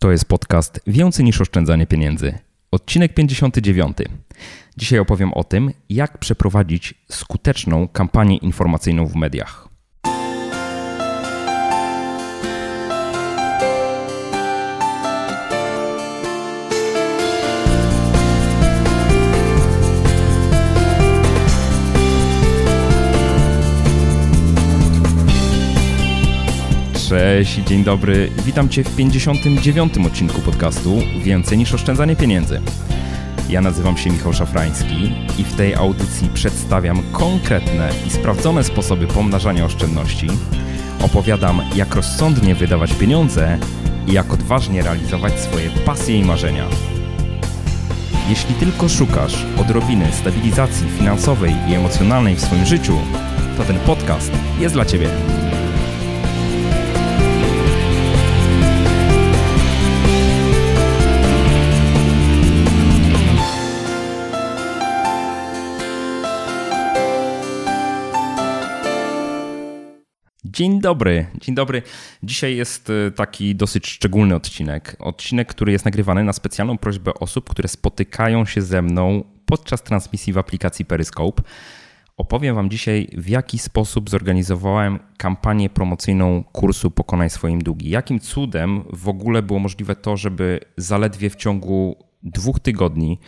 To jest podcast Więcej niż oszczędzanie pieniędzy. Odcinek 59. Dzisiaj opowiem o tym, jak przeprowadzić skuteczną kampanię informacyjną w mediach. Cześć, dzień dobry. Witam Cię w 59. odcinku podcastu Więcej niż oszczędzanie pieniędzy. Ja nazywam się Michał Szafrański i w tej audycji przedstawiam konkretne i sprawdzone sposoby pomnażania oszczędności. Opowiadam, jak rozsądnie wydawać pieniądze i jak odważnie realizować swoje pasje i marzenia. Jeśli tylko szukasz odrobiny stabilizacji finansowej i emocjonalnej w swoim życiu, to ten podcast jest dla Ciebie. Dzień dobry, dzień dobry. Dzisiaj jest e, taki dosyć szczególny odcinek. Odcinek, który jest nagrywany na specjalną prośbę osób, które spotykają się ze mną podczas transmisji w aplikacji Periscope. Opowiem Wam dzisiaj, w jaki sposób zorganizowałem kampanię promocyjną kursu Pokonaj swoim długi. Jakim cudem w ogóle było możliwe to, żeby zaledwie w ciągu dwóch tygodni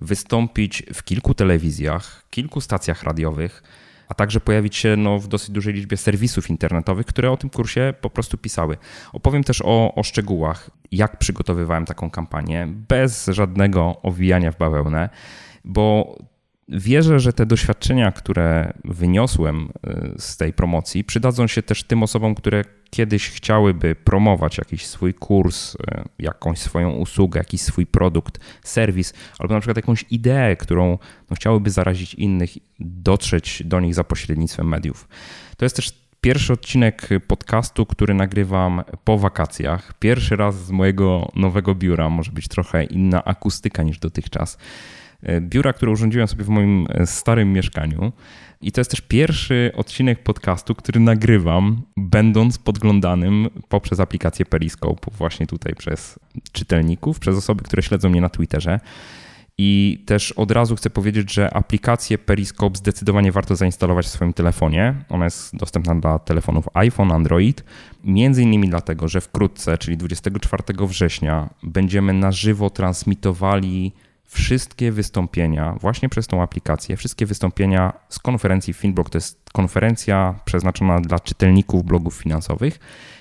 wystąpić w kilku telewizjach, kilku stacjach radiowych a także pojawić się no, w dosyć dużej liczbie serwisów internetowych, które o tym kursie po prostu pisały. Opowiem też o, o szczegółach, jak przygotowywałem taką kampanię, bez żadnego owijania w bawełnę, bo wierzę, że te doświadczenia, które wyniosłem y, z tej promocji, przydadzą się też tym osobom, które kiedyś chciałyby promować jakiś swój kurs, y, jakąś swoją usługę, jakiś swój produkt, serwis, albo na przykład jakąś ideę, którą no, chciałyby zarazić innych, dotrzeć do nich za pośrednictwem mediów. To jest też pierwszy odcinek podcastu, który nagrywam po wakacjach. Pierwszy raz z mojego nowego biura, może być trochę inna akustyka niż dotychczas. E, biura, które urządziłem sobie w moim e, starym mieszkaniu. I to jest też pierwszy odcinek podcastu, który nagrywam, będąc podglądanym poprzez aplikację Periscope, właśnie tutaj przez czytelników, przez osoby, które śledzą mnie na Twitterze. I też od razu chcę powiedzieć, że aplikację Periscope zdecydowanie warto zainstalować w swoim telefonie. Ona jest dostępna dla telefonów iPhone, Android. Między innymi dlatego, że wkrótce, czyli 24 września, będziemy na żywo transmitowali wszystkie wystąpienia właśnie przez tą aplikację, wszystkie wystąpienia z konferencji Finblog. To jest konferencja przeznaczona dla czytelników blogów finansowych,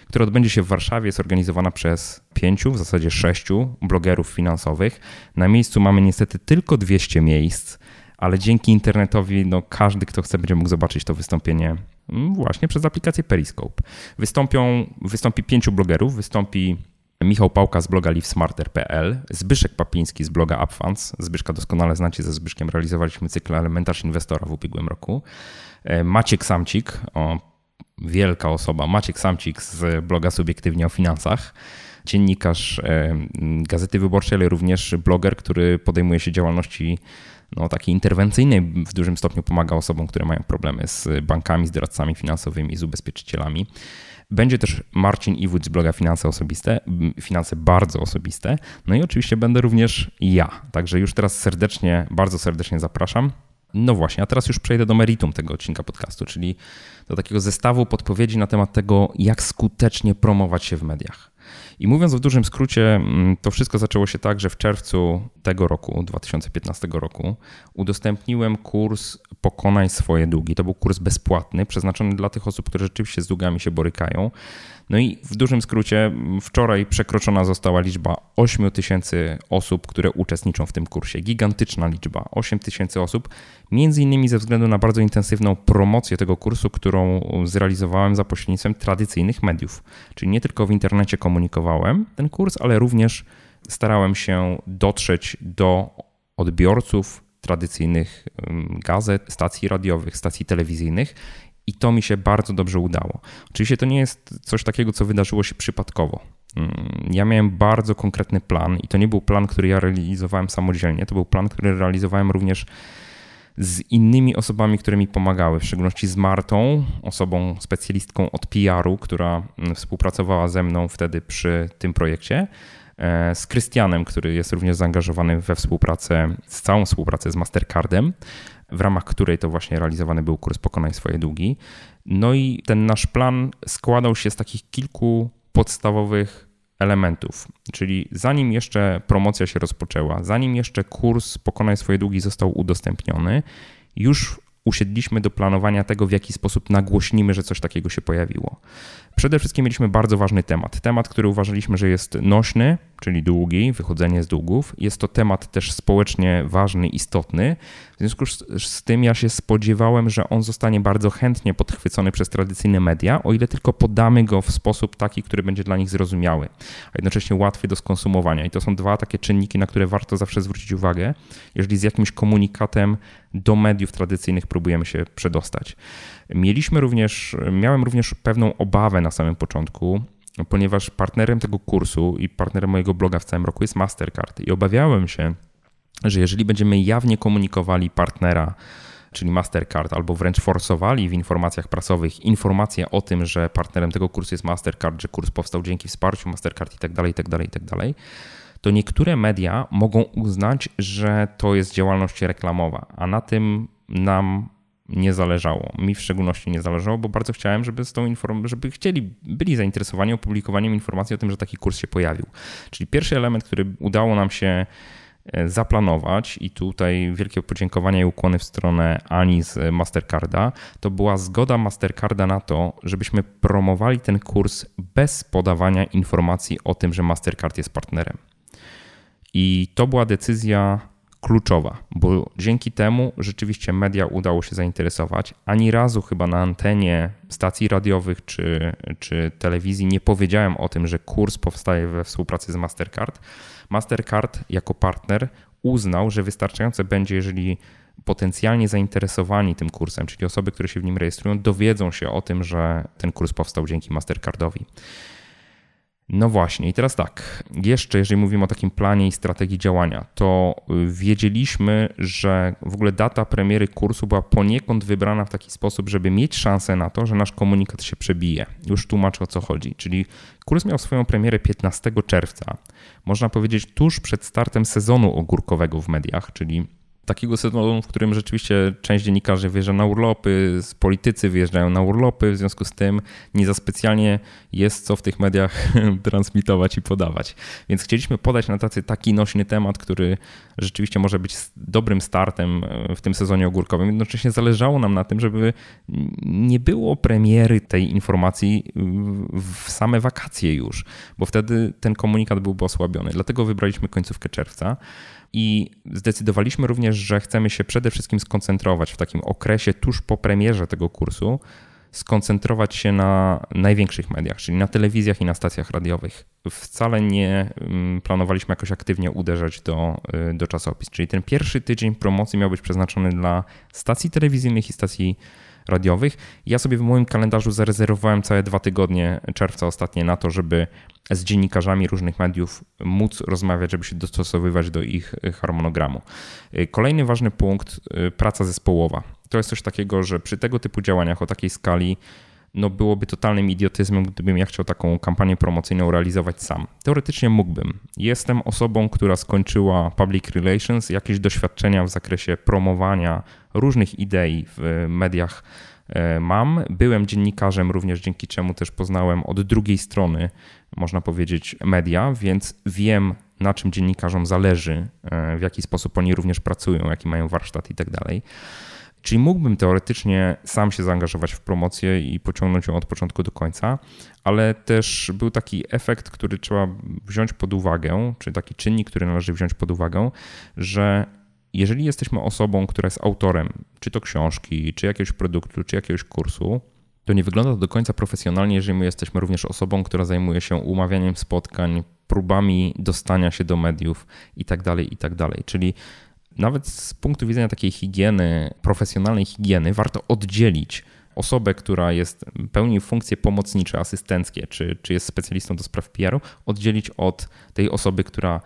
która odbędzie się w Warszawie. Jest organizowana przez pięciu, w zasadzie sześciu blogerów finansowych. Na miejscu mamy niestety tylko 200 miejsc, ale dzięki internetowi no, każdy, kto chce, będzie mógł zobaczyć to wystąpienie mm, właśnie przez aplikację Periscope. Wystąpią, wystąpi pięciu blogerów, wystąpi Michał Pałka z bloga livesmarter.pl, Zbyszek Papiński z bloga UpFunds. Zbyszka doskonale znacie, ze Zbyszkiem realizowaliśmy cykl Elementarz Inwestora w ubiegłym roku. E, Maciek Samcik, o, wielka osoba, Maciek Samcik z bloga Subiektywnie o Finansach. Dziennikarz e, Gazety Wyborczej, ale również bloger, który podejmuje się działalności no, takiej interwencyjnej, w dużym stopniu pomaga osobom, które mają problemy z bankami, z doradcami finansowymi, z ubezpieczycielami. Będzie też Marcin Iwódź z bloga Finanse Osobiste, Finanse Bardzo Osobiste. No i oczywiście będę również ja. Także już teraz serdecznie, bardzo serdecznie zapraszam. No właśnie, a teraz już przejdę do meritum tego odcinka podcastu, czyli do takiego zestawu podpowiedzi na temat tego, jak skutecznie promować się w mediach. I mówiąc w dużym skrócie, mm, to wszystko zaczęło się tak, że w czerwcu tego roku, 2015 roku, udostępniłem kurs Pokonaj swoje długi. To był kurs bezpłatny, przeznaczony dla tych osób, które rzeczywiście z długami się borykają. No i w dużym skrócie, wczoraj przekroczona została liczba 8 tysięcy osób, które uczestniczą w tym kursie. Gigantyczna liczba 8 tysięcy osób, między innymi ze względu na bardzo intensywną promocję tego kursu, którą zrealizowałem za pośrednictwem tradycyjnych mediów. Czyli nie tylko w internecie komunikowałem ten kurs, ale również starałem się dotrzeć do odbiorców tradycyjnych gazet, stacji radiowych, stacji telewizyjnych i to mi się bardzo dobrze udało. Oczywiście to nie jest coś takiego, co wydarzyło się przypadkowo. Mm, ja miałem bardzo konkretny plan i to nie był plan, który ja realizowałem samodzielnie, to był plan, który realizowałem również z innymi osobami, które mi pomagały, w szczególności z Martą, osobą specjalistką od PR-u, która mm, współpracowała ze mną wtedy przy tym projekcie e, z Krystianem, który jest również zaangażowany we współpracę, z całą współpracę z Mastercardem, w ramach której to właśnie realizowany był kurs Pokonaj swoje długi. No i ten nasz plan składał się z takich kilku podstawowych elementów. Czyli zanim jeszcze promocja się rozpoczęła, zanim jeszcze kurs Pokonaj swoje długi został udostępniony, już usiedliśmy do planowania tego, w jaki sposób nagłośnimy, że coś takiego się pojawiło. Przede wszystkim mieliśmy bardzo ważny temat. Temat, który uważaliśmy, że jest nośny, czyli długi, wychodzenie z długów. Jest to temat też społecznie ważny, istotny. W związku z tym ja się spodziewałem, że on zostanie bardzo chętnie podchwycony przez tradycyjne media, o ile tylko podamy go w sposób taki, który będzie dla nich zrozumiały, a jednocześnie łatwy do skonsumowania. I to są dwa takie czynniki, na które warto zawsze zwrócić uwagę, jeżeli z jakimś komunikatem do mediów tradycyjnych próbujemy się przedostać. Mieliśmy również, miałem również pewną obawę na samym początku, ponieważ partnerem tego kursu i partnerem mojego bloga w całym roku jest Mastercard i obawiałem się, że jeżeli będziemy jawnie komunikowali partnera, czyli Mastercard, albo wręcz forsowali w informacjach prasowych informacje o tym, że partnerem tego kursu jest Mastercard, że kurs powstał dzięki wsparciu Mastercard itd., itd., itd., to niektóre media mogą uznać, że to jest działalność reklamowa, a na tym nam nie zależało. Mi w szczególności nie zależało, bo bardzo chciałem, żeby z tą inform- żeby chcieli, byli zainteresowani opublikowaniem informacji o tym, że taki kurs się pojawił. Czyli pierwszy element, który udało nam się e, zaplanować i tutaj wielkie podziękowania i ukłony w stronę Ani z Mastercarda, to była zgoda Mastercarda na to, żebyśmy promowali ten kurs bez podawania informacji o tym, że Mastercard jest partnerem. I to była decyzja kluczowa, bo dzięki temu rzeczywiście media udało się zainteresować. Ani razu chyba na antenie stacji radiowych czy, czy telewizji nie powiedziałem o tym, że kurs powstaje we współpracy z Mastercard. Mastercard jako partner uznał, że wystarczające będzie, jeżeli potencjalnie zainteresowani tym kursem, czyli osoby, które się w nim rejestrują, dowiedzą się o tym, że ten kurs powstał dzięki Mastercardowi. No właśnie, i teraz tak, jeszcze jeżeli mówimy o takim planie i strategii działania, to y, wiedzieliśmy, że w ogóle data premiery kursu była poniekąd wybrana w taki sposób, żeby mieć szansę na to, że nasz komunikat się przebije. Już tłumaczę o co chodzi. Czyli kurs miał swoją premierę 15 czerwca, można powiedzieć tuż przed startem sezonu ogórkowego w mediach, czyli takiego sezonu, w którym rzeczywiście część dziennikarzy wyjeżdża na urlopy, politycy wyjeżdżają na urlopy, w związku z tym nie za specjalnie jest co w tych mediach transmitować i podawać. Więc chcieliśmy podać na tacy taki nośny temat, który rzeczywiście może być dobrym startem e, w tym sezonie ogórkowym. Jednocześnie zależało nam na tym, żeby nie było premiery tej informacji w same wakacje już, bo wtedy ten komunikat byłby osłabiony. Dlatego wybraliśmy końcówkę czerwca. I zdecydowaliśmy również, że chcemy się przede wszystkim skoncentrować w takim okresie tuż po premierze tego kursu, skoncentrować się na największych mediach, czyli na telewizjach i na stacjach radiowych. Wcale nie mm, planowaliśmy jakoś aktywnie uderzać do, y, do czasopis. Czyli ten pierwszy tydzień promocji miał być przeznaczony dla stacji telewizyjnych i stacji radiowych. Ja sobie w moim kalendarzu zarezerwowałem całe dwa tygodnie czerwca ostatnie na to, żeby z dziennikarzami różnych mediów móc rozmawiać, żeby się dostosowywać do ich harmonogramu. Kolejny ważny punkt praca zespołowa. To jest coś takiego, że przy tego typu działaniach o takiej skali no byłoby totalnym idiotyzmem, gdybym ja chciał taką kampanię promocyjną realizować sam. Teoretycznie mógłbym. Jestem osobą, która skończyła public relations, jakieś doświadczenia w zakresie promowania różnych idei w mediach e, mam. Byłem dziennikarzem również, dzięki czemu też poznałem od drugiej strony, można powiedzieć, media, więc wiem, na czym dziennikarzom zależy, e, w jaki sposób oni również pracują, jaki mają warsztat i tak dalej. Czyli mógłbym teoretycznie sam się zaangażować w promocję i pociągnąć ją od początku do końca, ale też był taki efekt, który trzeba wziąć pod uwagę, czy taki czynnik, który należy wziąć pod uwagę, że jeżeli jesteśmy osobą, która jest autorem, czy to książki, czy jakiegoś produktu, czy jakiegoś kursu, to nie wygląda to do końca profesjonalnie, jeżeli my jesteśmy również osobą, która zajmuje się umawianiem spotkań, próbami dostania się do mediów itd., tak itd. Tak Czyli nawet z punktu widzenia takiej higieny, profesjonalnej higieny, warto oddzielić osobę, która jest pełni funkcje pomocnicze, asystenckie, czy, czy jest specjalistą do spraw PR-u, oddzielić od tej osoby, która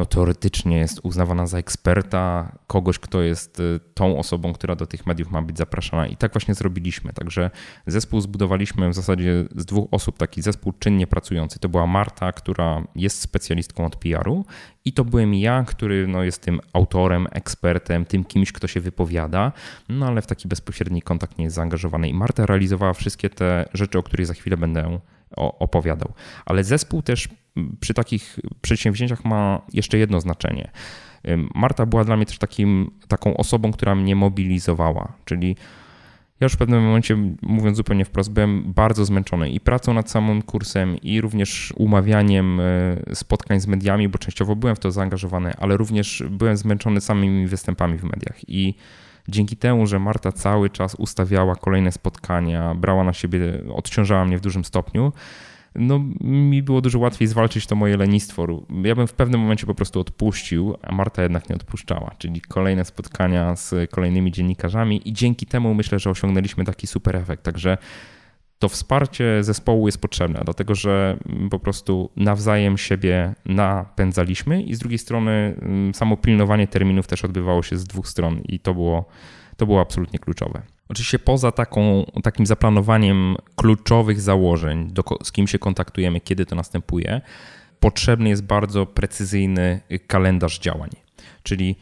no, teoretycznie jest uznawana za eksperta, kogoś, kto jest y, tą osobą, która do tych mediów ma być zapraszana. I tak właśnie zrobiliśmy. Także zespół zbudowaliśmy w zasadzie z dwóch osób, taki zespół czynnie pracujący. To była Marta, która jest specjalistką od PR-u i to byłem ja, który no, jest tym autorem, ekspertem, tym kimś, kto się wypowiada, no ale w taki bezpośredni kontakt nie jest zaangażowany. I Marta realizowała wszystkie te rzeczy, o których za chwilę będę opowiadał. Ale zespół też przy takich przedsięwzięciach ma jeszcze jedno znaczenie. Marta była dla mnie też takim, taką osobą, która mnie mobilizowała, czyli ja już w pewnym momencie, mówiąc zupełnie wprost, byłem bardzo zmęczony i pracą nad samym kursem, i również umawianiem e, spotkań z mediami, bo częściowo byłem w to zaangażowany, ale również byłem zmęczony samymi występami w mediach. I dzięki temu, że Marta cały czas ustawiała kolejne spotkania, brała na siebie, odciążała mnie w dużym stopniu, no mi było dużo łatwiej zwalczyć to moje lenistwo. Ja bym w pewnym momencie po prostu odpuścił, a Marta jednak nie odpuszczała, czyli kolejne spotkania z kolejnymi dziennikarzami i dzięki temu myślę, że osiągnęliśmy taki super efekt. Także to wsparcie zespołu jest potrzebne, dlatego że po prostu nawzajem siebie napędzaliśmy i z drugiej strony mm, samo pilnowanie terminów też odbywało się z dwóch stron i to było, to było absolutnie kluczowe. Oczywiście poza taką, takim zaplanowaniem kluczowych założeń, do, z kim się kontaktujemy, kiedy to następuje, potrzebny jest bardzo precyzyjny kalendarz działań. Czyli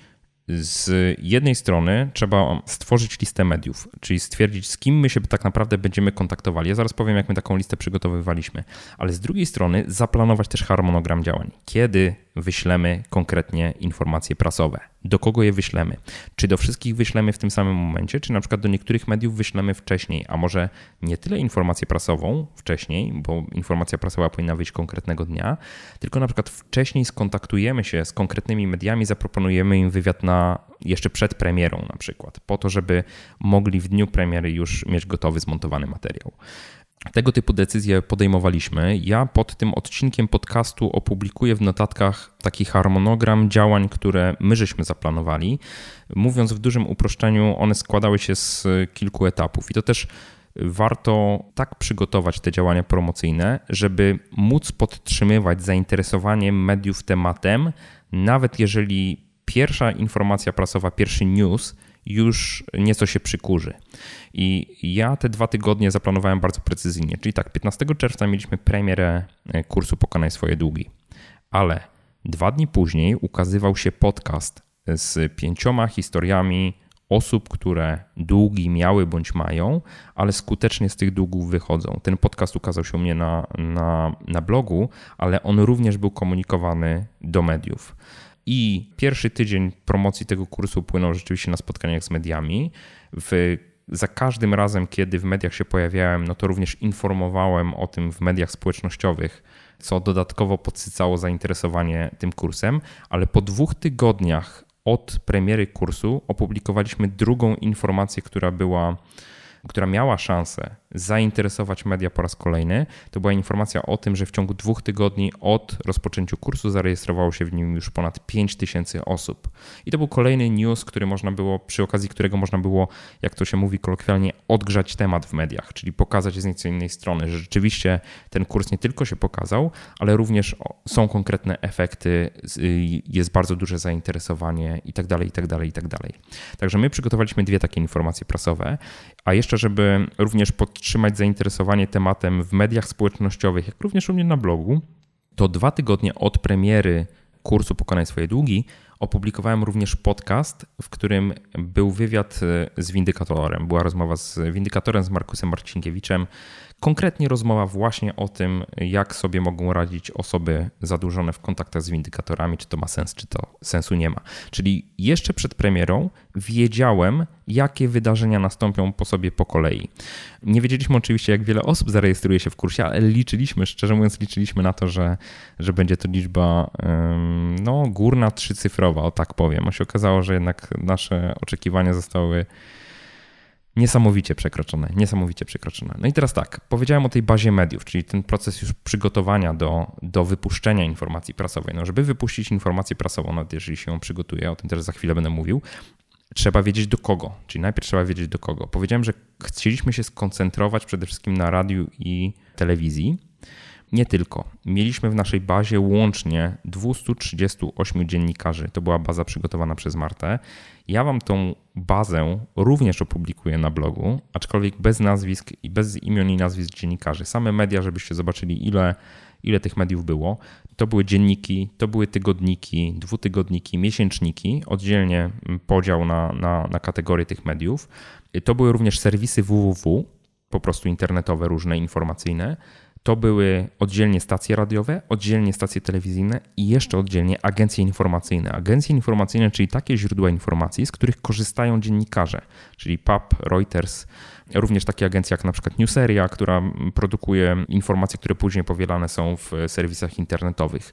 z jednej strony trzeba stworzyć listę mediów, czyli stwierdzić, z kim my się tak naprawdę będziemy kontaktowali. Ja zaraz powiem, jak my taką listę przygotowywaliśmy, ale z drugiej strony zaplanować też harmonogram działań. Kiedy wyślemy konkretnie informacje prasowe? Do kogo je wyślemy? Czy do wszystkich wyślemy w tym samym momencie, czy na przykład do niektórych mediów wyślemy wcześniej, a może nie tyle informację prasową wcześniej, bo informacja prasowa powinna wyjść konkretnego dnia, tylko na przykład wcześniej skontaktujemy się z konkretnymi mediami, zaproponujemy im wywiad na jeszcze przed premierą na przykład, po to, żeby mogli w dniu premiery już mieć gotowy, zmontowany materiał. Tego typu decyzje podejmowaliśmy. Ja pod tym odcinkiem podcastu opublikuję w notatkach taki harmonogram działań, które my żeśmy zaplanowali. Mówiąc w dużym uproszczeniu, one składały się z kilku etapów i to też warto tak przygotować te działania promocyjne, żeby móc podtrzymywać zainteresowanie mediów tematem, nawet jeżeli pierwsza informacja prasowa, pierwszy news już nieco się przykurzy. I ja te dwa tygodnie zaplanowałem bardzo precyzyjnie. Czyli tak, 15 czerwca mieliśmy premierę e, kursu Pokonaj swoje długi, ale dwa dni później ukazywał się podcast z pięcioma historiami osób, które długi miały bądź mają, ale skutecznie z tych długów wychodzą. Ten podcast ukazał się u mnie na, na, na blogu, ale on również był komunikowany do mediów. I pierwszy tydzień promocji tego kursu płynął rzeczywiście na spotkaniach z mediami. W, za każdym razem, kiedy w mediach się pojawiałem, no to również informowałem o tym w mediach społecznościowych, co dodatkowo podsycało zainteresowanie tym kursem, ale po dwóch tygodniach od premiery kursu opublikowaliśmy drugą informację, która była która miała szansę zainteresować media po raz kolejny, to była informacja o tym, że w ciągu dwóch tygodni od rozpoczęciu kursu zarejestrowało się w nim już ponad 5 tysięcy osób. I to był kolejny news, który można było, przy okazji którego można było, jak to się mówi kolokwialnie, odgrzać temat w mediach, czyli pokazać z nieco innej strony, że rzeczywiście ten kurs nie tylko się pokazał, ale również są konkretne efekty, jest bardzo duże zainteresowanie i tak dalej, i tak dalej, i tak dalej. Także my przygotowaliśmy dwie takie informacje prasowe, a jeszcze, żeby również podtrzymać zainteresowanie tematem w mediach społecznościowych, jak również u mnie na blogu, to dwa tygodnie od premiery kursu Pokonaj swoje długi opublikowałem również podcast, w którym był wywiad z windykatorem. Była rozmowa z windykatorem, z Markusem Marcinkiewiczem, Konkretnie rozmowa właśnie o tym, jak sobie mogą radzić osoby zadłużone w kontaktach z windykatorami, czy to ma sens, czy to sensu nie ma. Czyli jeszcze przed premierą wiedziałem, jakie wydarzenia nastąpią po sobie po kolei. Nie wiedzieliśmy oczywiście, jak wiele osób zarejestruje się w kursie, ale liczyliśmy, szczerze mówiąc, liczyliśmy na to, że, że będzie to liczba no, górna, trzycyfrowa, o tak powiem. A się okazało, że jednak nasze oczekiwania zostały Niesamowicie przekroczone, niesamowicie przekroczone. No i teraz tak, powiedziałem o tej bazie mediów, czyli ten proces już przygotowania do, do wypuszczenia informacji prasowej. No, żeby wypuścić informację prasową, nawet jeżeli się ją przygotuje, o tym też za chwilę będę mówił, trzeba wiedzieć do kogo. Czyli najpierw trzeba wiedzieć do kogo. Powiedziałem, że chcieliśmy się skoncentrować przede wszystkim na radiu i telewizji, Nie tylko. Mieliśmy w naszej bazie łącznie 238 dziennikarzy. To była baza przygotowana przez Martę. Ja Wam tą bazę również opublikuję na blogu, aczkolwiek bez nazwisk i bez imion i nazwisk dziennikarzy. Same media, żebyście zobaczyli, ile, ile tych mediów było. To były dzienniki, to były tygodniki, dwutygodniki, miesięczniki, oddzielnie podział na, na, na kategorie tych mediów. To były również serwisy www, po prostu internetowe, różne informacyjne. To były oddzielnie stacje radiowe, oddzielnie stacje telewizyjne i jeszcze oddzielnie agencje informacyjne. Agencje informacyjne, czyli takie źródła informacji, z których korzystają dziennikarze, czyli PAP, Reuters, również takie agencje jak na przykład Newseria, która produkuje informacje, które później powielane są w serwisach internetowych.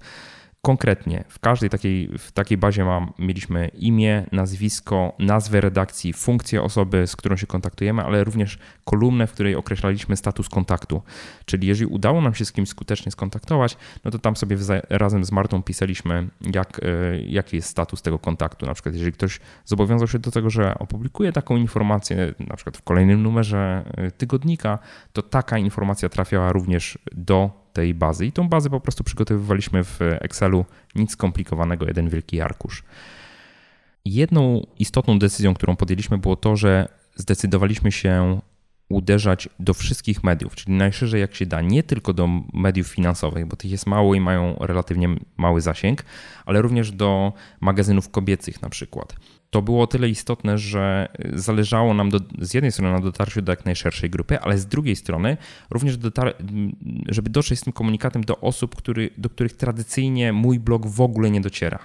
Konkretnie w każdej takiej, w takiej bazie mam, mieliśmy imię, nazwisko, nazwę redakcji, funkcję osoby, z którą się kontaktujemy, ale również kolumnę, w której określaliśmy status kontaktu. Czyli jeżeli udało nam się z kimś skutecznie skontaktować, no to tam sobie razem z Martą pisaliśmy, jak, e, jaki jest status tego kontaktu. Na przykład, jeżeli ktoś zobowiązał się do tego, że opublikuje taką informację, na przykład w kolejnym numerze e, tygodnika, to taka informacja trafiała również do tej bazy i tą bazę po prostu przygotowywaliśmy w Excelu, nic skomplikowanego, jeden wielki arkusz. Jedną istotną decyzją, którą podjęliśmy, było to, że zdecydowaliśmy się uderzać do wszystkich mediów, czyli najszerzej jak się da, nie tylko do mediów finansowych, bo tych jest mało i mają relatywnie mały zasięg, ale również do magazynów kobiecych na przykład to było o tyle istotne, że zależało nam do, z jednej strony na dotarciu do jak najszerszej grupy, ale z drugiej strony również żeby dotrzeć z tym komunikatem do osób, który, do których tradycyjnie mój blog w ogóle nie dociera.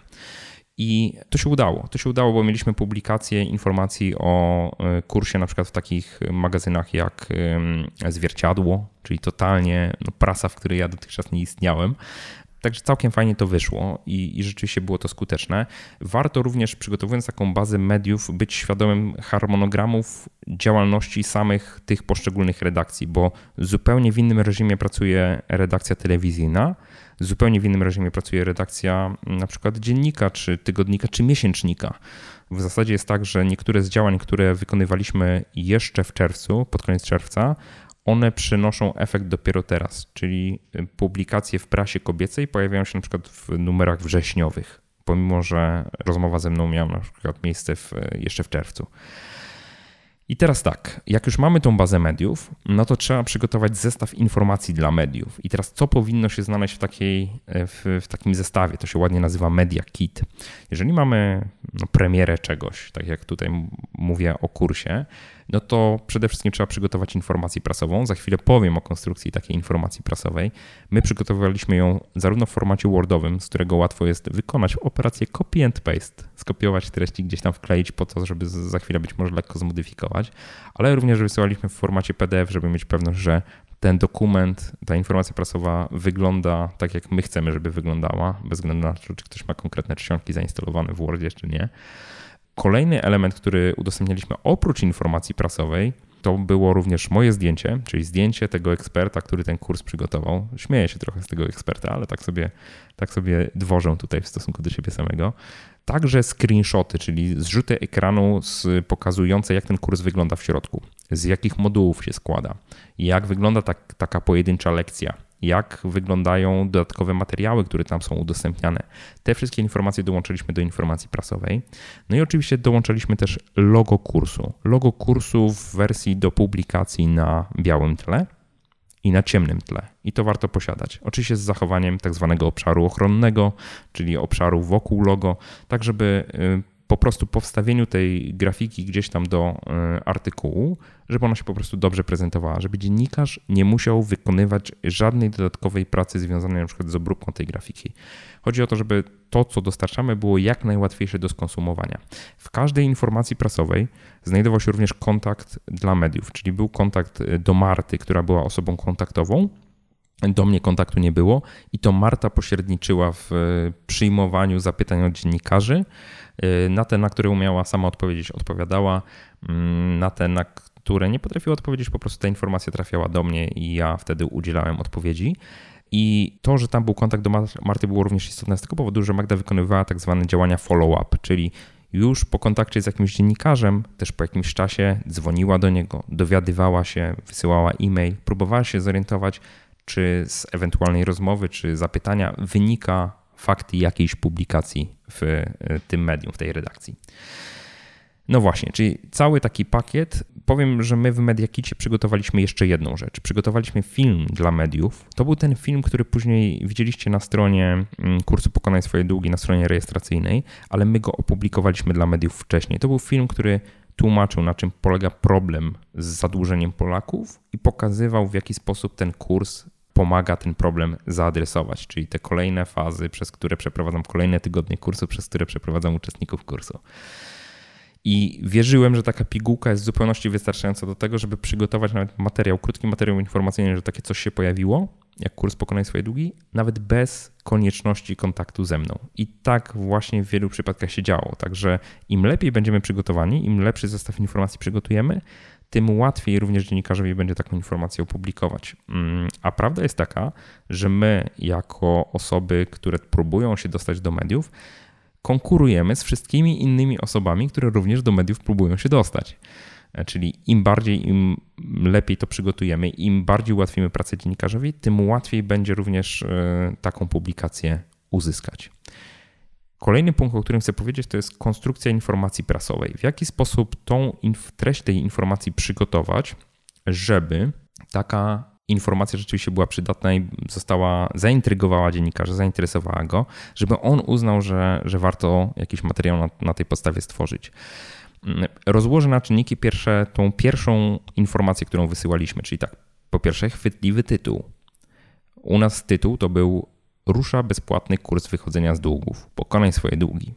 I to się udało. To się udało, bo mieliśmy publikacje informacji o e, kursie na przykład w takich magazynach jak Zwierciadło, czyli totalnie no, prasa, w której ja dotychczas nie istniałem, Także całkiem fajnie to wyszło i, i, rzeczywiście było to skuteczne. Warto również, przygotowując taką bazę mediów, być świadomym harmonogramów działalności samych tych poszczególnych redakcji, bo zupełnie w innym reżimie pracuje redakcja telewizyjna, zupełnie w innym reżimie pracuje redakcja na przykład dziennika, czy tygodnika, czy miesięcznika. W zasadzie jest tak, że niektóre z działań, które wykonywaliśmy jeszcze w czerwcu, pod koniec czerwca, one przynoszą efekt dopiero teraz, czyli y, publikacje w prasie kobiecej pojawiają się na przykład w numerach wrześniowych, pomimo że rozmowa ze mną miała na przykład miejsce w, jeszcze w czerwcu. I teraz tak, jak już mamy tą bazę mediów, no to trzeba przygotować zestaw informacji dla mediów. I teraz co powinno się znaleźć w, takiej, w, w takim zestawie? To się ładnie nazywa Media Kit. Jeżeli mamy no, premierę czegoś, tak jak tutaj mówię o kursie, no to przede wszystkim trzeba przygotować informację prasową. Za chwilę powiem o konstrukcji takiej informacji prasowej. My przygotowywaliśmy ją zarówno w formacie Wordowym, z którego łatwo jest wykonać operację copy and paste, skopiować treści, gdzieś tam wkleić po to, żeby za chwilę być może lekko zmodyfikować, ale również wysyłaliśmy w formacie PDF, żeby mieć pewność, że ten dokument, ta informacja prasowa wygląda tak, jak my chcemy, żeby wyglądała, bez względu na to, czy ktoś ma konkretne czcionki zainstalowane w Wordzie, czy nie. Kolejny element, który udostępnialiśmy oprócz informacji prasowej, to było również moje zdjęcie, czyli zdjęcie tego eksperta, który ten kurs przygotował. Śmieję się trochę z tego eksperta, ale tak sobie, tak sobie dworzę tutaj w stosunku do siebie samego. Także screenshoty, czyli zrzuty ekranu z, pokazujące, jak ten kurs wygląda w środku, z jakich modułów się składa, jak wygląda tak, taka pojedyncza lekcja, jak wyglądają dodatkowe materiały, które tam są udostępniane. Te wszystkie informacje dołączyliśmy do informacji prasowej. No i oczywiście dołączyliśmy też logo kursu. Logo kursu w wersji do publikacji na białym tle i na ciemnym tle. I to warto posiadać. Oczywiście z zachowaniem tak zwanego obszaru ochronnego, czyli obszaru wokół logo, tak żeby y, po prostu po wstawieniu tej grafiki gdzieś tam do e, artykułu, żeby ona się po prostu dobrze prezentowała, żeby dziennikarz nie musiał wykonywać żadnej dodatkowej pracy związanej na przykład z obróbką tej grafiki. Chodzi o to, żeby to, co dostarczamy, było jak najłatwiejsze do skonsumowania. W każdej informacji prasowej znajdował się również kontakt dla mediów, czyli był kontakt e, do Marty, która była osobą kontaktową, do mnie kontaktu nie było i to Marta pośredniczyła w e, przyjmowaniu zapytań od dziennikarzy. E, na te, na które umiała sama odpowiedzieć, odpowiadała. Mm, na te, na które nie potrafiła odpowiedzieć, po prostu ta informacja trafiała do mnie i ja wtedy udzielałem odpowiedzi. I to, że tam był kontakt do Marty było również istotne z tego powodu, że Magda wykonywała tak zwane działania follow-up, czyli już po kontakcie z jakimś dziennikarzem, też po jakimś czasie dzwoniła do niego, dowiadywała się, wysyłała e-mail, próbowała się zorientować, czy z ewentualnej rozmowy, czy zapytania wynika fakt jakiejś publikacji w e, tym medium, w tej redakcji. No właśnie, czyli cały taki pakiet. Powiem, że my w Mediakicie przygotowaliśmy jeszcze jedną rzecz. Przygotowaliśmy film dla mediów. To był ten film, który później widzieliście na stronie mm, kursu Pokonaj swoje długi, na stronie rejestracyjnej, ale my go opublikowaliśmy dla mediów wcześniej. To był film, który tłumaczył, na czym polega problem z zadłużeniem Polaków i pokazywał, w jaki sposób ten kurs pomaga ten problem zaadresować, czyli te kolejne fazy, przez które przeprowadzam kolejne tygodnie kursu, przez które przeprowadzam uczestników kursu. I wierzyłem, że taka pigułka jest w zupełności wystarczająca do tego, żeby przygotować nawet materiał, krótki materiał informacyjny, że takie coś się pojawiło, jak kurs Pokonaj swoje długi, nawet bez konieczności kontaktu ze mną. I tak właśnie w wielu przypadkach się działo. Także im lepiej będziemy przygotowani, im lepszy zestaw informacji przygotujemy, tym łatwiej również dziennikarzowi będzie taką informację opublikować. Mm, a prawda jest taka, że my, jako osoby, które próbują się dostać do mediów, konkurujemy z wszystkimi innymi osobami, które również do mediów próbują się dostać. E, czyli im bardziej, im lepiej to przygotujemy, im bardziej ułatwimy pracę dziennikarzowi, tym łatwiej będzie również e, taką publikację uzyskać. Kolejny punkt, o którym chcę powiedzieć, to jest konstrukcja informacji prasowej. W jaki sposób tą treść tej informacji przygotować, żeby taka informacja rzeczywiście była przydatna i została, zaintrygowała dziennikarza, zainteresowała go, żeby on uznał, że, że warto jakiś materiał na, na tej podstawie stworzyć. Rozłożę na czynniki pierwsze tą pierwszą informację, którą wysyłaliśmy, czyli tak, po pierwsze chwytliwy tytuł. U nas tytuł to był Rusza bezpłatny kurs wychodzenia z długów. Pokonaj swoje długi.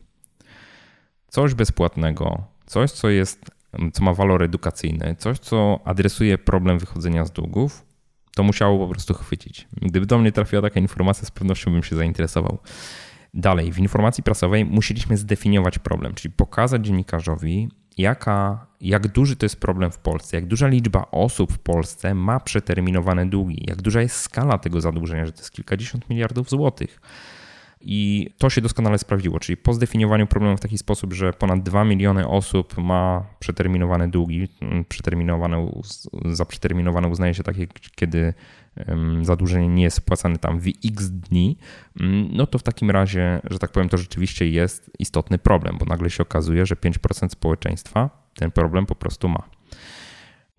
Coś bezpłatnego, coś, co jest, co ma walor edukacyjny, coś, co adresuje problem wychodzenia z długów, to musiało po prostu chwycić. Gdyby do mnie trafiła taka informacja, z pewnością bym się zainteresował. Dalej, w informacji prasowej musieliśmy zdefiniować problem, czyli pokazać dziennikarzowi, jaka, jak duży to jest problem w Polsce, jak duża liczba osób w Polsce ma przeterminowane długi, jak duża jest skala tego zadłużenia, że to jest kilkadziesiąt miliardów złotych. I to się doskonale sprawdziło, czyli po zdefiniowaniu problemu w taki sposób, że ponad 2 miliony osób ma przeterminowane długi, mm, przeterminowane, za przeterminowane uznaje się takie, kiedy zadłużenie nie jest spłacane tam w x dni, mm, no to w takim razie, że tak powiem, to rzeczywiście jest istotny problem, bo nagle się okazuje, że 5% społeczeństwa ten problem po prostu ma.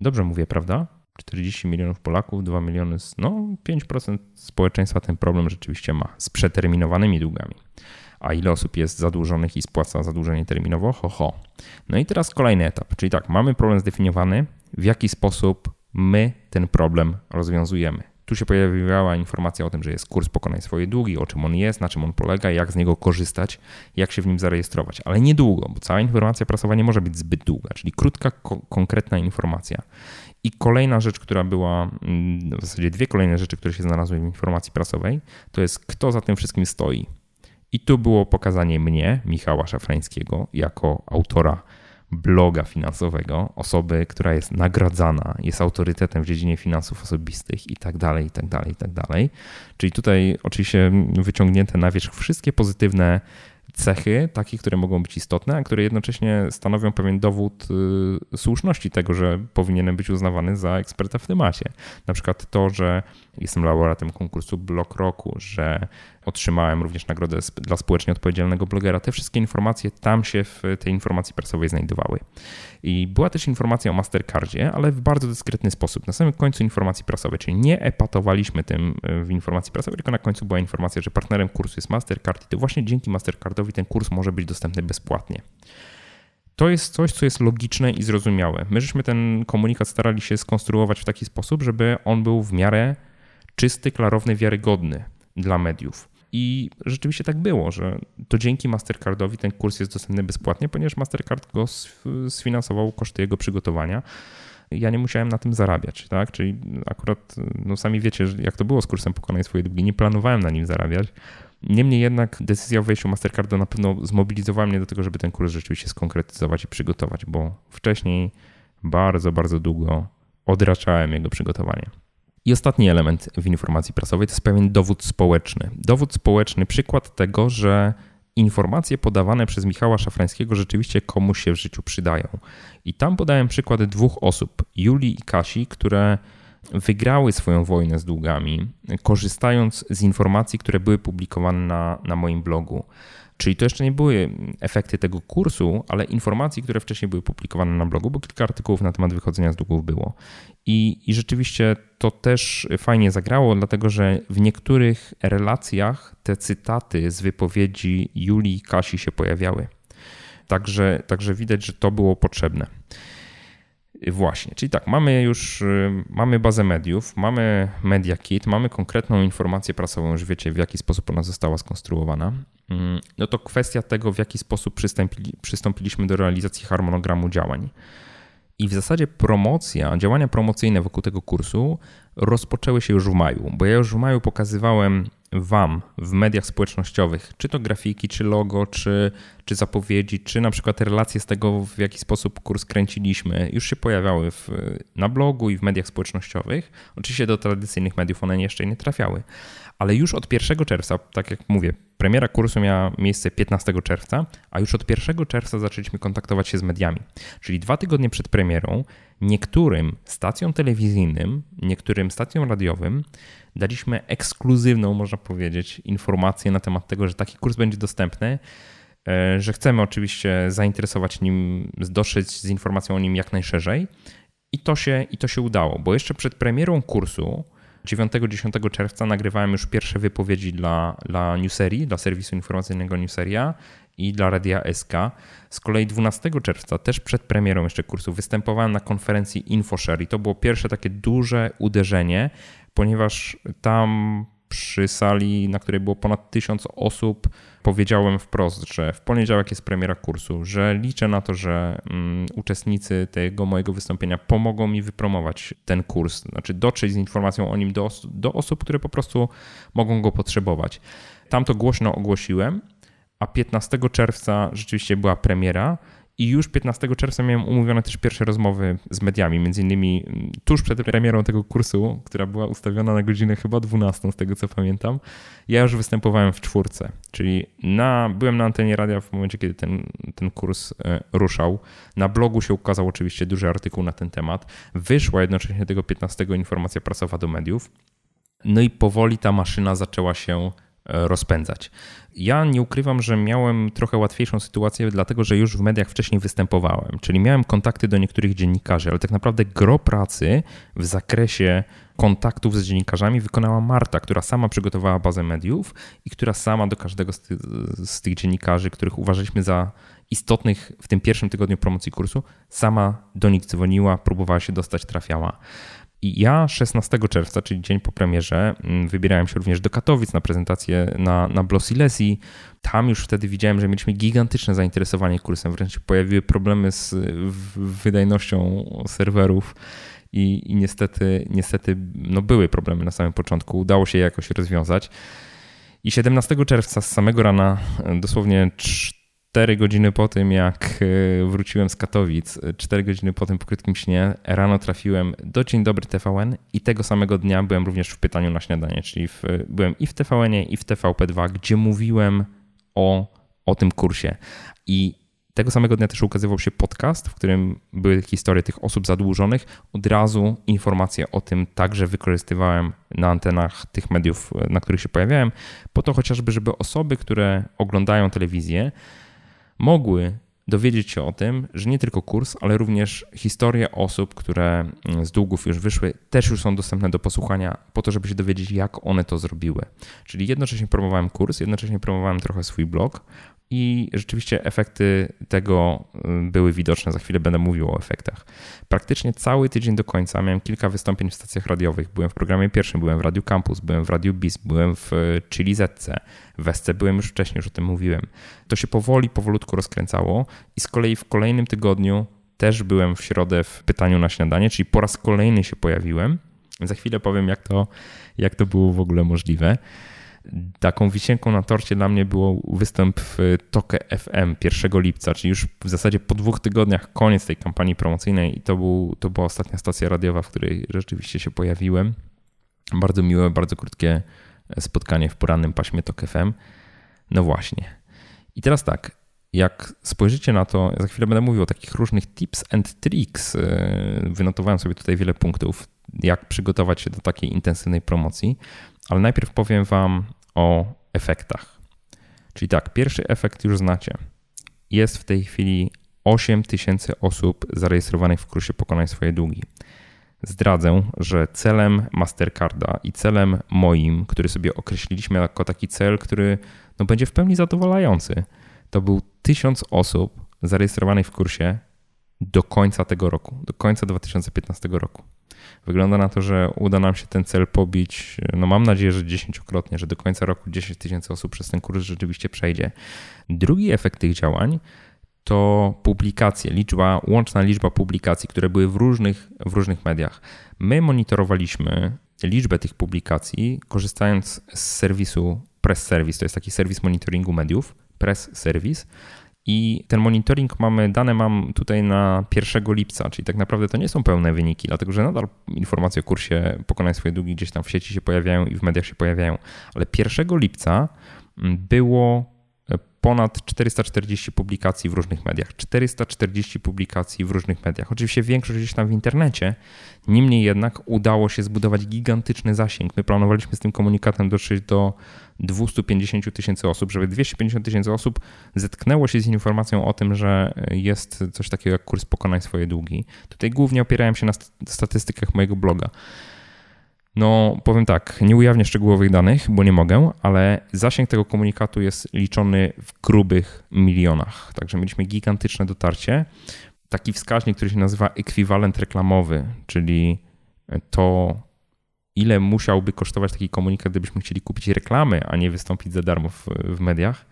Dobrze mówię, prawda? 40 milionów Polaków, 2 miliony, no 5% społeczeństwa ten problem rzeczywiście ma z przeterminowanymi długami. A ile osób jest zadłużonych i spłaca zadłużenie terminowo? Ho, ho. No i teraz kolejny etap, czyli tak, mamy problem zdefiniowany, w jaki sposób my ten problem rozwiązujemy. Tu się pojawiła informacja o tym, że jest kurs Pokonaj swoje długi, o czym on jest, na czym on polega, jak z niego korzystać, jak się w nim zarejestrować. Ale niedługo, bo cała informacja prasowa nie może być zbyt długa, czyli krótka, ko- konkretna informacja. I kolejna rzecz, która była, mm, w zasadzie dwie kolejne rzeczy, które się znalazły w informacji prasowej, to jest kto za tym wszystkim stoi. I tu było pokazanie mnie, Michała Szafrańskiego, jako autora bloga finansowego, osoby, która jest nagradzana, jest autorytetem w dziedzinie finansów osobistych i tak dalej, i tak dalej, i tak dalej. Czyli tutaj oczywiście wyciągnięte na wierzch wszystkie pozytywne cechy, takie, które mogą być istotne, a które jednocześnie stanowią pewien dowód y, słuszności tego, że powinienem być uznawany za eksperta w temacie. Na przykład to, że jestem laureatem konkursu Blog Roku, że otrzymałem również nagrodę dla społecznie odpowiedzialnego blogera. Te wszystkie informacje tam się w tej informacji prasowej znajdowały. I była też informacja o Mastercardzie, ale w bardzo dyskretny sposób. Na samym końcu informacji prasowej, czyli nie epatowaliśmy tym e, w informacji prasowej, tylko na końcu była informacja, że partnerem kursu jest Mastercard i to właśnie dzięki Mastercardowi ten kurs może być dostępny bezpłatnie. To jest coś, co jest logiczne i zrozumiałe. My żeśmy ten komunikat starali się skonstruować w taki sposób, żeby on był w miarę czysty, klarowny, wiarygodny dla mediów. I rzeczywiście tak było, że to dzięki Mastercardowi ten kurs jest dostępny bezpłatnie, ponieważ Mastercard go sfinansował koszty jego przygotowania. Ja nie musiałem na tym zarabiać, tak? Czyli akurat, no sami wiecie, jak to było z kursem Pokonaj swoje długi, nie planowałem na nim zarabiać. Niemniej jednak decyzja o wejściu Mastercarda na pewno zmobilizowała mnie do tego, żeby ten kurs rzeczywiście skonkretyzować i przygotować, bo wcześniej bardzo, bardzo długo odraczałem jego przygotowanie. I ostatni element w informacji prasowej to jest pewien dowód społeczny. Dowód społeczny, przykład tego, że informacje podawane przez Michała Szafrańskiego rzeczywiście komuś się w życiu przydają. I tam podałem przykład dwóch osób, Julii i Kasi, które wygrały swoją wojnę z długami, korzystając z informacji, które były publikowane na, na moim blogu. Czyli to jeszcze nie były efekty tego kursu, ale informacji, które wcześniej były publikowane na blogu, bo kilka artykułów na temat wychodzenia z długów było. I, I rzeczywiście to też fajnie zagrało, dlatego że w niektórych relacjach te cytaty z wypowiedzi Julii i Kasi się pojawiały. Także, także widać, że to było potrzebne. Właśnie, czyli tak, mamy już mamy bazę mediów, mamy Media Kit, mamy konkretną informację prasową, już wiecie w jaki sposób ona została skonstruowana. Mm, no to kwestia tego, w jaki sposób przystąpili, przystąpiliśmy do realizacji harmonogramu działań. I w zasadzie promocja, działania promocyjne wokół tego kursu rozpoczęły się już w maju, bo ja już w maju pokazywałem Wam w mediach społecznościowych, czy to grafiki, czy logo, czy, czy zapowiedzi, czy na przykład relacje z tego, w jaki sposób kurs kręciliśmy, już się pojawiały w, na blogu i w mediach społecznościowych. Oczywiście do tradycyjnych mediów one jeszcze nie trafiały, ale już od 1 czerwca, tak jak mówię, premiera kursu miała miejsce 15 czerwca, a już od 1 czerwca zaczęliśmy kontaktować się z mediami. Czyli dwa tygodnie przed premierą niektórym stacjom telewizyjnym, niektórym stacjom radiowym daliśmy ekskluzywną, można powiedzieć, informację na temat tego, że taki kurs będzie dostępny, że chcemy oczywiście zainteresować nim, dotrzeć z informacją o nim jak najszerzej. I to się, i to się udało, bo jeszcze przed premierą kursu 9-10 czerwca nagrywałem już pierwsze wypowiedzi dla, dla Newserii, dla serwisu informacyjnego Newseria i dla Radia SK. Z kolei 12 czerwca, też przed premierą jeszcze kursu, występowałem na konferencji InfoShare i to było pierwsze takie duże uderzenie, ponieważ tam przy sali, na której było ponad tysiąc osób, powiedziałem wprost, że w poniedziałek jest premiera kursu, że liczę na to, że um, uczestnicy tego mojego wystąpienia pomogą mi wypromować ten kurs, znaczy dotrzeć z informacją o nim do, do osób, które po prostu mogą go potrzebować. Tam to głośno ogłosiłem, a 15 czerwca rzeczywiście była premiera i już 15 czerwca miałem umówione też pierwsze rozmowy z mediami, między innymi mm, tuż przed premierą tego kursu, która była ustawiona na godzinę chyba 12, z tego co pamiętam. Ja już występowałem w czwórce, czyli na, byłem na antenie radia w momencie, kiedy ten, ten kurs e, ruszał. Na blogu się ukazał oczywiście duży artykuł na ten temat. Wyszła jednocześnie tego 15 informacja prasowa do mediów. No i powoli ta maszyna zaczęła się rozpędzać. Ja nie ukrywam, że miałem trochę łatwiejszą sytuację, dlatego że już w mediach wcześniej występowałem, czyli miałem kontakty do niektórych dziennikarzy, ale tak naprawdę gro pracy w zakresie kontaktów z dziennikarzami wykonała Marta, która sama przygotowała bazę mediów i która sama do każdego z, ty z tych dziennikarzy, których uważaliśmy za istotnych w tym pierwszym tygodniu promocji kursu, sama do nich dzwoniła, próbowała się dostać, trafiała. I ja 16 czerwca, czyli dzień po premierze, mm, wybierałem się również do Katowic na prezentację na, na Blosilesi. Tam już wtedy widziałem, że mieliśmy gigantyczne zainteresowanie kursem, wręcz pojawiły problemy z wydajnością serwerów. I, i niestety, niestety no były problemy na samym początku. Udało się je jakoś rozwiązać. I 17 czerwca z samego rana, dosłownie 4 godziny po tym, jak e, wróciłem z Katowic, 4 e, godziny po tym po krótkim śnie, rano trafiłem do Dzień Dobry TVN i tego samego dnia byłem również w pytaniu na śniadanie, czyli w, byłem i w tvn i w TVP2, gdzie mówiłem o, o tym kursie. I tego samego dnia też ukazywał się podcast, w którym były historie tych osób zadłużonych. Od razu informacje o tym także wykorzystywałem na antenach tych mediów, na których się pojawiałem, po to chociażby, żeby osoby, które oglądają telewizję, mogły dowiedzieć się o tym, że nie tylko kurs, ale również historie osób, które z długów już wyszły, też już są dostępne do posłuchania, po to, żeby się dowiedzieć, jak one to zrobiły. Czyli jednocześnie promowałem kurs, jednocześnie promowałem trochę swój blog, i rzeczywiście efekty tego y, były widoczne. Za chwilę będę mówił o efektach. Praktycznie cały tydzień do końca miałem kilka wystąpień w stacjach radiowych. Byłem w programie pierwszym, byłem w Radio Campus, byłem w Radio BIS, byłem w y, Chili Zetce, w Esce byłem już wcześniej, już o tym mówiłem. To się powoli, powolutku rozkręcało i z kolei w kolejnym tygodniu też byłem w środę w pytaniu na śniadanie, czyli po raz kolejny się pojawiłem. Za chwilę powiem, jak to, jak to było w ogóle możliwe. Taką wisienką na torcie dla mnie było występ w Toke FM 1 lipca, czyli już w zasadzie po dwóch tygodniach koniec tej kampanii promocyjnej i to, był, to była ostatnia stacja radiowa, w której rzeczywiście się pojawiłem. Bardzo miłe, bardzo krótkie spotkanie w porannym paśmie Tok FM. No właśnie. I teraz tak, jak spojrzycie na to, za chwilę będę mówił o takich różnych tips and tricks. E, wynotowałem sobie tutaj wiele punktów, jak przygotować się do takiej intensywnej promocji, ale najpierw powiem Wam o efektach. Czyli tak, pierwszy efekt już znacie. Jest w tej chwili 8 tysięcy osób zarejestrowanych w kursie Pokonaj swoje długi. Zdradzę, że celem Mastercarda i celem moim, który sobie określiliśmy jako taki cel, który no, będzie w pełni zadowalający, to był 1000 osób zarejestrowanych w kursie do końca tego roku, do końca 2015 roku. Wygląda na to, że uda nam się ten cel pobić, no mam nadzieję, że dziesięciokrotnie, że do końca roku 10 tysięcy osób przez ten kurs rzeczywiście przejdzie. Drugi efekt tych działań to publikacje, liczba, łączna liczba publikacji, które były w różnych, w różnych mediach. My monitorowaliśmy liczbę tych publikacji, korzystając z serwisu Press Service, to jest taki serwis monitoringu mediów, Press Service. I ten monitoring mamy, dane mam tutaj na 1 lipca, czyli tak naprawdę to nie są pełne wyniki, dlatego że nadal informacje o kursie Pokonaj swoje długi gdzieś tam w sieci się pojawiają i w mediach się pojawiają. Ale 1 lipca było ponad 440 publikacji w różnych mediach. 440 publikacji w różnych mediach. Oczywiście większość gdzieś tam w internecie, niemniej jednak udało się zbudować gigantyczny zasięg. My planowaliśmy z tym komunikatem dotrzeć do 250 tysięcy osób, żeby 250 tysięcy osób zetknęło się z informacją o tym, że jest coś takiego jak kurs Pokonaj swoje długi. Tutaj głównie opierałem się na statystykach mojego bloga. No, powiem tak, nie ujawnię szczegółowych danych, bo nie mogę, ale zasięg tego komunikatu jest liczony w grubych milionach. Także mieliśmy gigantyczne dotarcie. Taki wskaźnik, który się nazywa ekwiwalent reklamowy, czyli to, ile musiałby kosztować taki komunikat, gdybyśmy chcieli kupić reklamy, a nie wystąpić za darmo w, w mediach,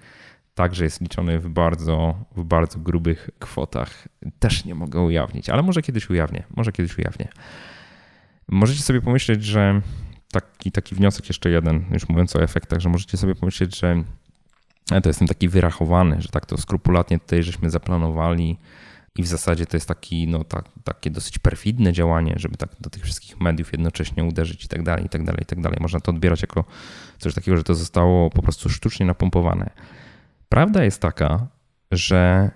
także jest liczony w bardzo, w bardzo grubych kwotach. Też nie mogę ujawnić, ale może kiedyś ujawnię. Może kiedyś ujawnię. Możecie sobie pomyśleć, że taki, taki wniosek jeszcze jeden, już mówiąc o efektach, że możecie sobie pomyśleć, że to jestem taki wyrachowany, że tak to skrupulatnie tutaj żeśmy zaplanowali i w zasadzie to jest taki, no, tak, takie dosyć perfidne działanie, żeby tak do tych wszystkich mediów jednocześnie uderzyć i tak dalej, i tak dalej, i tak dalej. Można to odbierać jako coś takiego, że to zostało po prostu sztucznie napompowane. Prawda jest taka, że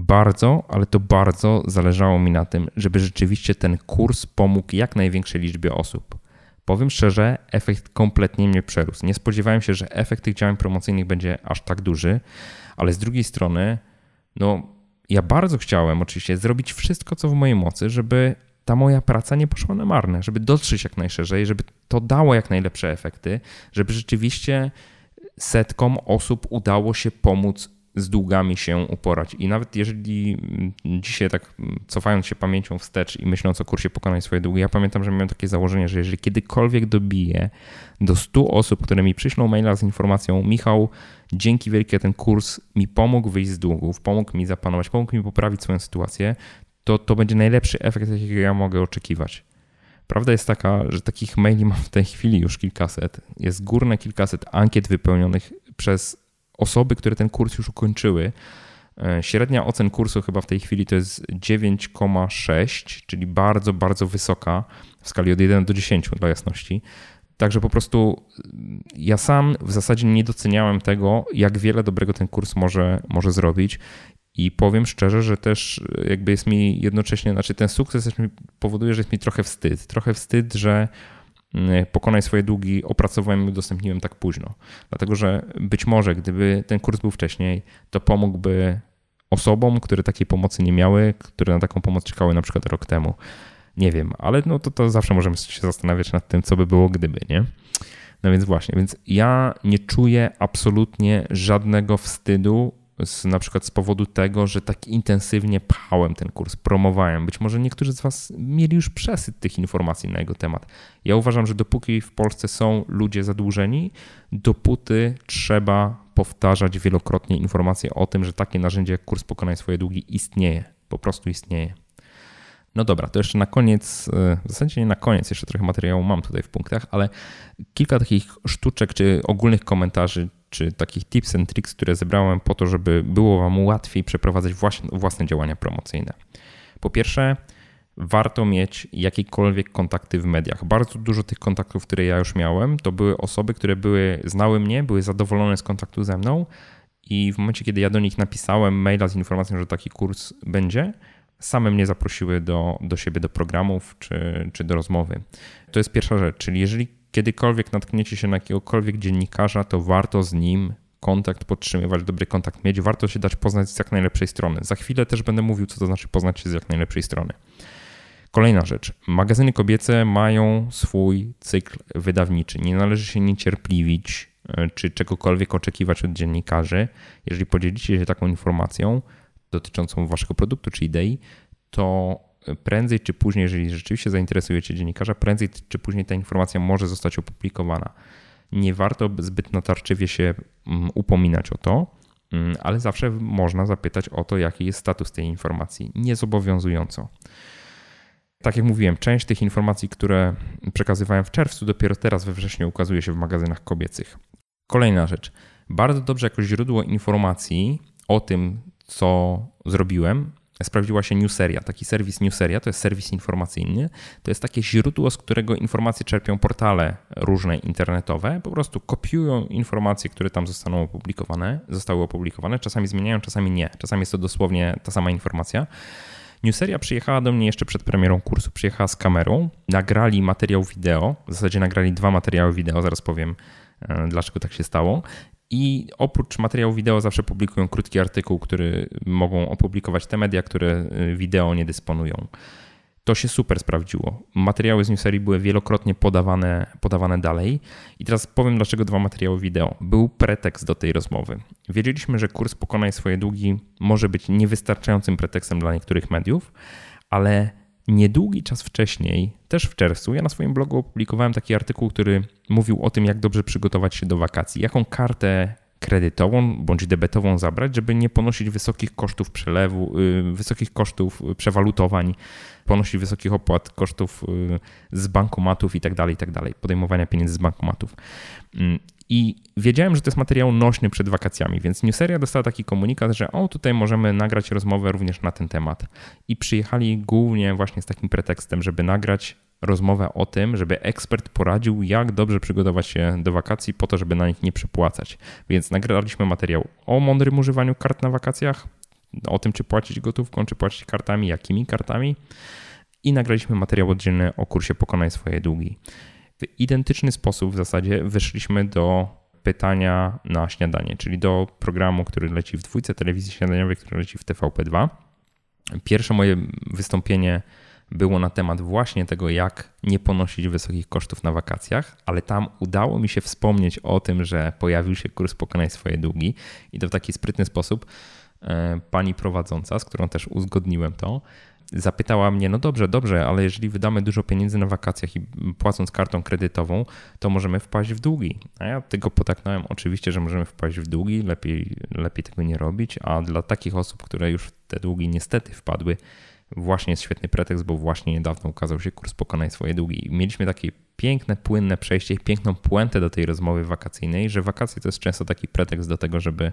bardzo, ale to bardzo zależało mi na tym, żeby rzeczywiście ten kurs pomógł jak największej liczbie osób. Powiem szczerze, efekt kompletnie mnie przerósł. Nie spodziewałem się, że efekt tych działań promocyjnych będzie aż tak duży, ale z drugiej strony, no, ja bardzo chciałem oczywiście zrobić wszystko, co w mojej mocy, żeby ta moja praca nie poszła na marne, żeby dotrzeć jak najszerzej, żeby to dało jak najlepsze efekty, żeby rzeczywiście setkom osób udało się pomóc z długami się uporać. I nawet jeżeli dzisiaj tak cofając się pamięcią wstecz i myśląc o kursie Pokonaj swoje długi, ja pamiętam, że miałem takie założenie, że jeżeli kiedykolwiek dobiję do 100 osób, które mi przyślą maila z informacją Michał, dzięki wielkie ten kurs mi pomógł wyjść z długów, pomógł mi zapanować, pomógł mi poprawić swoją sytuację, to to będzie najlepszy efekt, jakiego ja mogę oczekiwać. Prawda jest taka, że takich maili mam w tej chwili już kilkaset. Jest górne kilkaset ankiet wypełnionych przez osoby, które ten kurs już ukończyły. E, średnia ocen kursu chyba w tej chwili to jest 9,6, czyli bardzo, bardzo wysoka w skali od 1 do 10 dla jasności. Także po prostu mm, ja sam w zasadzie nie doceniałem tego, jak wiele dobrego ten kurs może, może zrobić. I powiem szczerze, że też jakby jest mi jednocześnie, znaczy ten sukces mi powoduje, że jest mi trochę wstyd. Trochę wstyd, że pokonaj swoje długi opracowałem i udostępniłem tak późno. Dlatego, że być może gdyby ten kurs był wcześniej, to pomógłby osobom, które takiej pomocy nie miały, które na taką pomoc czekały na przykład rok temu. Nie wiem, ale no to, to zawsze możemy się zastanawiać nad tym, co by było gdyby, nie? No więc właśnie, więc ja nie czuję absolutnie żadnego wstydu z, na przykład z powodu tego, że tak intensywnie pchałem ten kurs, promowałem. Być może niektórzy z Was mieli już przesyt tych informacji na jego temat. Ja uważam, że dopóki w Polsce są ludzie zadłużeni, dopóty trzeba powtarzać wielokrotnie informacje o tym, że takie narzędzie jak kurs Pokonaj swoje długi istnieje. Po prostu istnieje. No dobra, to jeszcze na koniec, e, w zasadzie nie na koniec, jeszcze trochę materiału mam tutaj w punktach, ale kilka takich sztuczek czy ogólnych komentarzy, czy takich tips and tricks, które zebrałem po to, żeby było Wam łatwiej przeprowadzać własne działania promocyjne. Po pierwsze, warto mieć jakiekolwiek kontakty w mediach. Bardzo dużo tych kontaktów, które ja już miałem, to były osoby, które były, znały mnie, były zadowolone z kontaktu ze mną i w momencie, kiedy ja do nich napisałem maila z informacją, że taki kurs będzie, same mnie zaprosiły do, do siebie, do programów czy, czy do rozmowy. To jest pierwsza rzecz, czyli jeżeli kiedykolwiek natkniecie się na jakiegokolwiek dziennikarza, to warto z nim kontakt podtrzymywać, dobry kontakt mieć, warto się dać poznać z jak najlepszej strony. Za chwilę też będę mówił, co to znaczy poznać się z jak najlepszej strony. Kolejna rzecz. Magazyny kobiece mają swój cykl wydawniczy. Nie należy się niecierpliwić e, czy czegokolwiek oczekiwać od dziennikarzy. Jeżeli podzielicie się taką informacją dotyczącą waszego produktu czy idei, to prędzej czy później, jeżeli rzeczywiście zainteresujecie dziennikarza, prędzej czy później ta informacja może zostać opublikowana. Nie warto zbyt natarczywie się mm, upominać o to, mm, ale zawsze można zapytać o to, jaki jest status tej informacji, niezobowiązująco. Tak jak mówiłem, część tych informacji, które przekazywałem w czerwcu, dopiero teraz we wrześniu ukazuje się w magazynach kobiecych. Kolejna rzecz. Bardzo dobrze jako źródło informacji o tym, co zrobiłem, sprawdziła się Newseria. Taki serwis Newseria to jest serwis informacyjny. To jest takie źródło, z którego informacje czerpią portale różne internetowe. Po prostu kopiują informacje, które tam zostaną opublikowane, zostały opublikowane. Czasami zmieniają, czasami nie. Czasami jest to dosłownie ta sama informacja. Newseria przyjechała do mnie jeszcze przed premierą kursu. Przyjechała z kamerą, nagrali materiał wideo. W zasadzie nagrali dwa materiały wideo, zaraz powiem e, dlaczego tak się stało. I oprócz materiału wideo zawsze publikują krótki artykuł, który mogą opublikować te media, które y, wideo nie dysponują. To się super sprawdziło. Materiały z newserii były wielokrotnie podawane, podawane dalej. I teraz powiem, dlaczego dwa materiały wideo. Był pretekst do tej rozmowy. Wiedzieliśmy, że kurs Pokonaj swoje długi może być niewystarczającym pretekstem dla niektórych mediów, ale Niedługi czas wcześniej, też w czerwcu, ja na swoim blogu opublikowałem taki artykuł, który mówił o tym, jak dobrze przygotować się do wakacji, jaką kartę kredytową bądź debetową zabrać, żeby nie ponosić wysokich kosztów przelewu, y, wysokich kosztów przewalutowań, ponosić wysokich opłat, kosztów y, z bankomatów i tak dalej, i tak podejmowania pieniędzy z bankomatów. I wiedziałem, że to jest materiał nośny przed wakacjami, więc Newseria dostała taki komunikat, że o, tutaj możemy nagrać rozmowę również na ten temat. I przyjechali głównie właśnie z takim pretekstem, żeby nagrać rozmowę o tym, żeby ekspert poradził, jak dobrze przygotować się do wakacji po to, żeby na nich nie przepłacać. Więc nagraliśmy materiał o mądrym używaniu kart na wakacjach, o tym, czy płacić gotówką, czy płacić kartami, jakimi kartami. I nagraliśmy materiał oddzielny o kursie Pokonaj swoje długi. W identyczny sposób w zasadzie wyszliśmy do pytania na śniadanie, czyli do programu, który leci w dwójce telewizji śniadaniowej, który leci w TVP2. Pierwsze moje wystąpienie było na temat właśnie tego, jak nie ponosić wysokich kosztów na wakacjach, ale tam udało mi się wspomnieć o tym, że pojawił się kurs Pokonaj swoje długi i to w taki sprytny sposób e, pani prowadząca, z którą też uzgodniłem to, zapytała mnie, no dobrze, dobrze, ale jeżeli wydamy dużo pieniędzy na wakacjach i płacąc kartą kredytową, to możemy wpaść w długi. A ja tego potaknąłem, oczywiście, że możemy wpaść w długi, lepiej, lepiej tego nie robić, a dla takich osób, które już w te długi niestety wpadły, właśnie jest świetny pretekst, bo właśnie niedawno ukazał się kurs Pokonaj swoje długi. mieliśmy takie piękne, płynne przejście, piękną puentę do tej rozmowy wakacyjnej, że wakacje to jest często taki pretekst do tego, żeby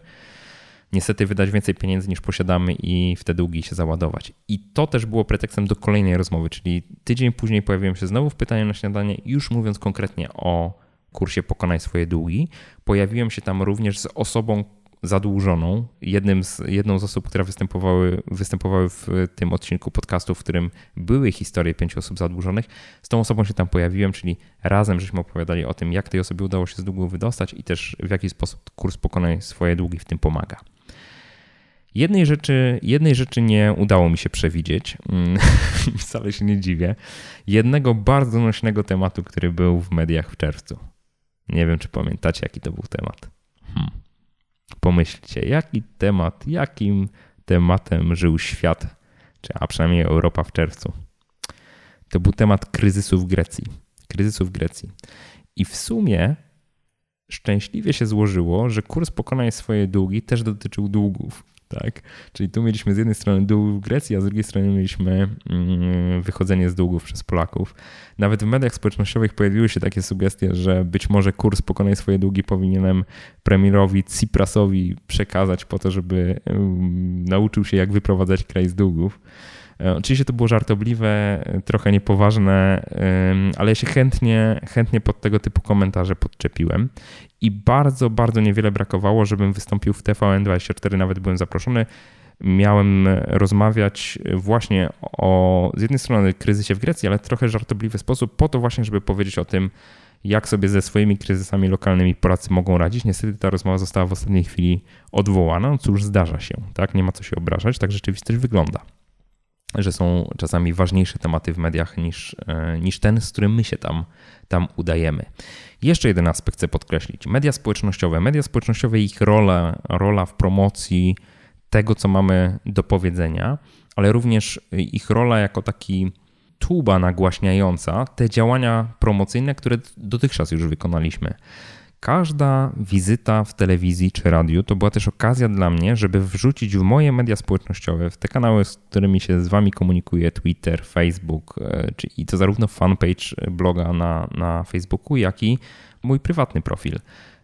niestety wydać więcej pieniędzy niż posiadamy i w te długi się załadować. I to też było pretekstem do kolejnej rozmowy, czyli tydzień później pojawiłem się znowu w pytaniu na śniadanie, już mówiąc konkretnie o kursie Pokonaj swoje długi. Pojawiłem się tam również z osobą, zadłużoną. Jednym z, jedną z osób, które występowały, występowały w tym odcinku podcastu, w którym były historie pięciu osób zadłużonych, z tą osobą się tam pojawiłem, czyli razem żeśmy opowiadali o tym, jak tej osobie udało się z długu wydostać i też w jaki sposób kurs pokonaj swoje długi w tym pomaga. Jednej rzeczy, jednej rzeczy nie udało mi się przewidzieć, mm, wcale się nie dziwię. Jednego bardzo nośnego tematu, który był w mediach w czerwcu. Nie wiem, czy pamiętacie, jaki to był temat. Hmm. Pomyślcie, jaki temat, jakim tematem żył świat, czy a przynajmniej Europa w czerwcu. To był temat kryzysu w Grecji. Kryzysu w Grecji. I w sumie szczęśliwie się złożyło, że kurs pokonaj swoje długi też dotyczył długów. Tak? Czyli tu mieliśmy z jednej strony dług Grecji, a z drugiej strony mieliśmy mm, wychodzenie z długów przez Polaków. Nawet w mediach społecznościowych pojawiły się takie sugestie, że być może kurs Pokonaj swoje długi powinienem premierowi Tsiprasowi przekazać po to, żeby nauczył się jak wyprowadzać kraj z długów. E, oczywiście to było żartobliwe, trochę niepoważne, ale ja się chętnie, chętnie pod tego typu komentarze podczepiłem. I bardzo, bardzo niewiele brakowało, żebym wystąpił w TVN24, nawet byłem zaproszony. Miałem rozmawiać właśnie o z jednej strony kryzysie w Grecji, ale trochę żartobliwy sposób, po to właśnie, żeby powiedzieć o tym, jak sobie ze swoimi kryzysami lokalnymi Polacy mogą radzić. Niestety ta rozmowa została w ostatniej chwili odwołana. No cóż, zdarza się, tak? Nie ma co się obrażać, tak rzeczywistość wygląda. Że są czasami ważniejsze tematy w mediach niż, e, niż ten, z którym my się tam, tam udajemy. Jeszcze jeden aspekt chcę podkreślić. Media społecznościowe. Media społecznościowe, ich rola, rola w promocji tego, co mamy do powiedzenia, ale również ich rola jako taki tuba nagłaśniająca te działania promocyjne, które dotychczas już wykonaliśmy. Każda wizyta w telewizji czy radiu to była też okazja dla mnie, żeby wrzucić w moje media społecznościowe, w te kanały, z którymi się z wami komunikuję, Twitter, Facebook, e, czy, i to zarówno fanpage bloga na, na Facebooku, jak i mój prywatny profil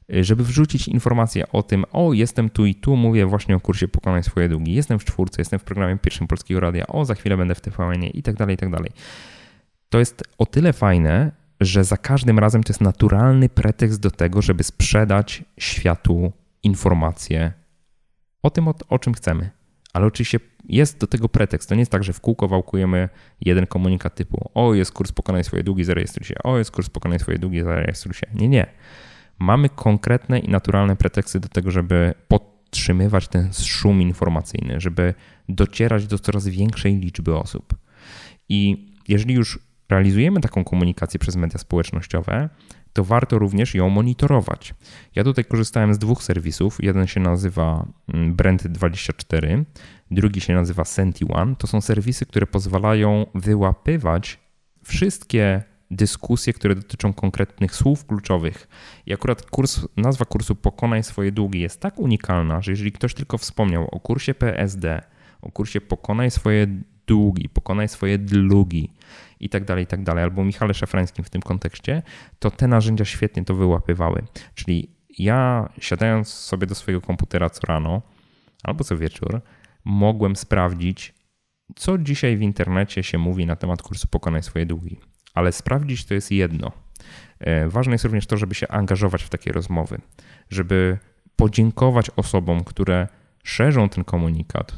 żeby wrzucić informacje o tym, o jestem tu i tu, mówię właśnie o kursie Pokonaj swoje długi, jestem w czwórce, jestem w programie pierwszym Polskiego Radia, o za chwilę będę w tvn i tak dalej, i tak dalej. To jest o tyle fajne, że za każdym razem to jest naturalny pretekst do tego, żeby sprzedać światu informacje o tym, o, czym chcemy. Ale oczywiście jest do tego pretekst. To nie jest tak, że w kółko wałkujemy jeden komunikat typu o jest kurs Pokonaj swoje długi, zarejestruj się, o jest kurs Pokonaj swoje długi, zarejestruj się. Nie, nie mamy konkretne i naturalne preteksty do tego, żeby podtrzymywać ten szum informacyjny, żeby docierać do coraz większej liczby osób. I jeżeli już realizujemy taką komunikację przez media społecznościowe, to warto również ją monitorować. Ja tutaj korzystałem z dwóch serwisów. Jeden się nazywa mm, Brand24, drugi się nazywa SentiOne. To są serwisy, które pozwalają wyłapywać wszystkie dyskusje, które dotyczą konkretnych słów kluczowych. I akurat kurs, nazwa kursu Pokonaj swoje długi jest tak unikalna, że jeżeli ktoś tylko wspomniał o kursie PSD, o kursie Pokonaj swoje długi, pokonaj swoje długi i tak dalej, i tak dalej, albo Michale Szafrańskim w tym kontekście, to te narzędzia świetnie to wyłapywały. Czyli ja siadając sobie do swojego komputera co rano albo co wieczór, mogłem sprawdzić, co dzisiaj w internecie się mówi na temat kursu Pokonaj swoje długi ale sprawdzić to jest jedno. E, ważne jest również to, żeby się angażować w takie rozmowy, żeby podziękować osobom, które szerzą ten komunikat,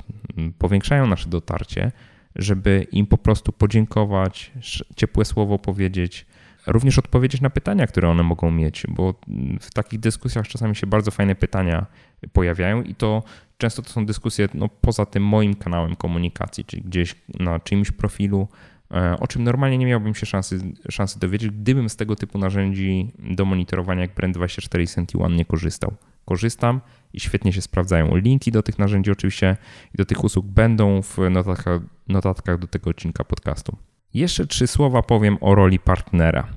powiększają nasze dotarcie, żeby im po prostu podziękować, ciepłe słowo powiedzieć, również odpowiedzieć na pytania, które one mogą mieć, bo w takich dyskusjach czasami się bardzo fajne pytania pojawiają i to często to są dyskusje no, poza tym moim kanałem komunikacji, czyli gdzieś na czyimś profilu, E, o czym normalnie nie miałbym się szansy, szansy dowiedzieć, gdybym z tego typu narzędzi do monitorowania jak Brand24 i SentiOne nie korzystał. Korzystam i świetnie się sprawdzają. Linki do tych narzędzi oczywiście i do tych usług będą w notatkach, notatkach do tego odcinka podcastu. Jeszcze trzy słowa powiem o roli partnera.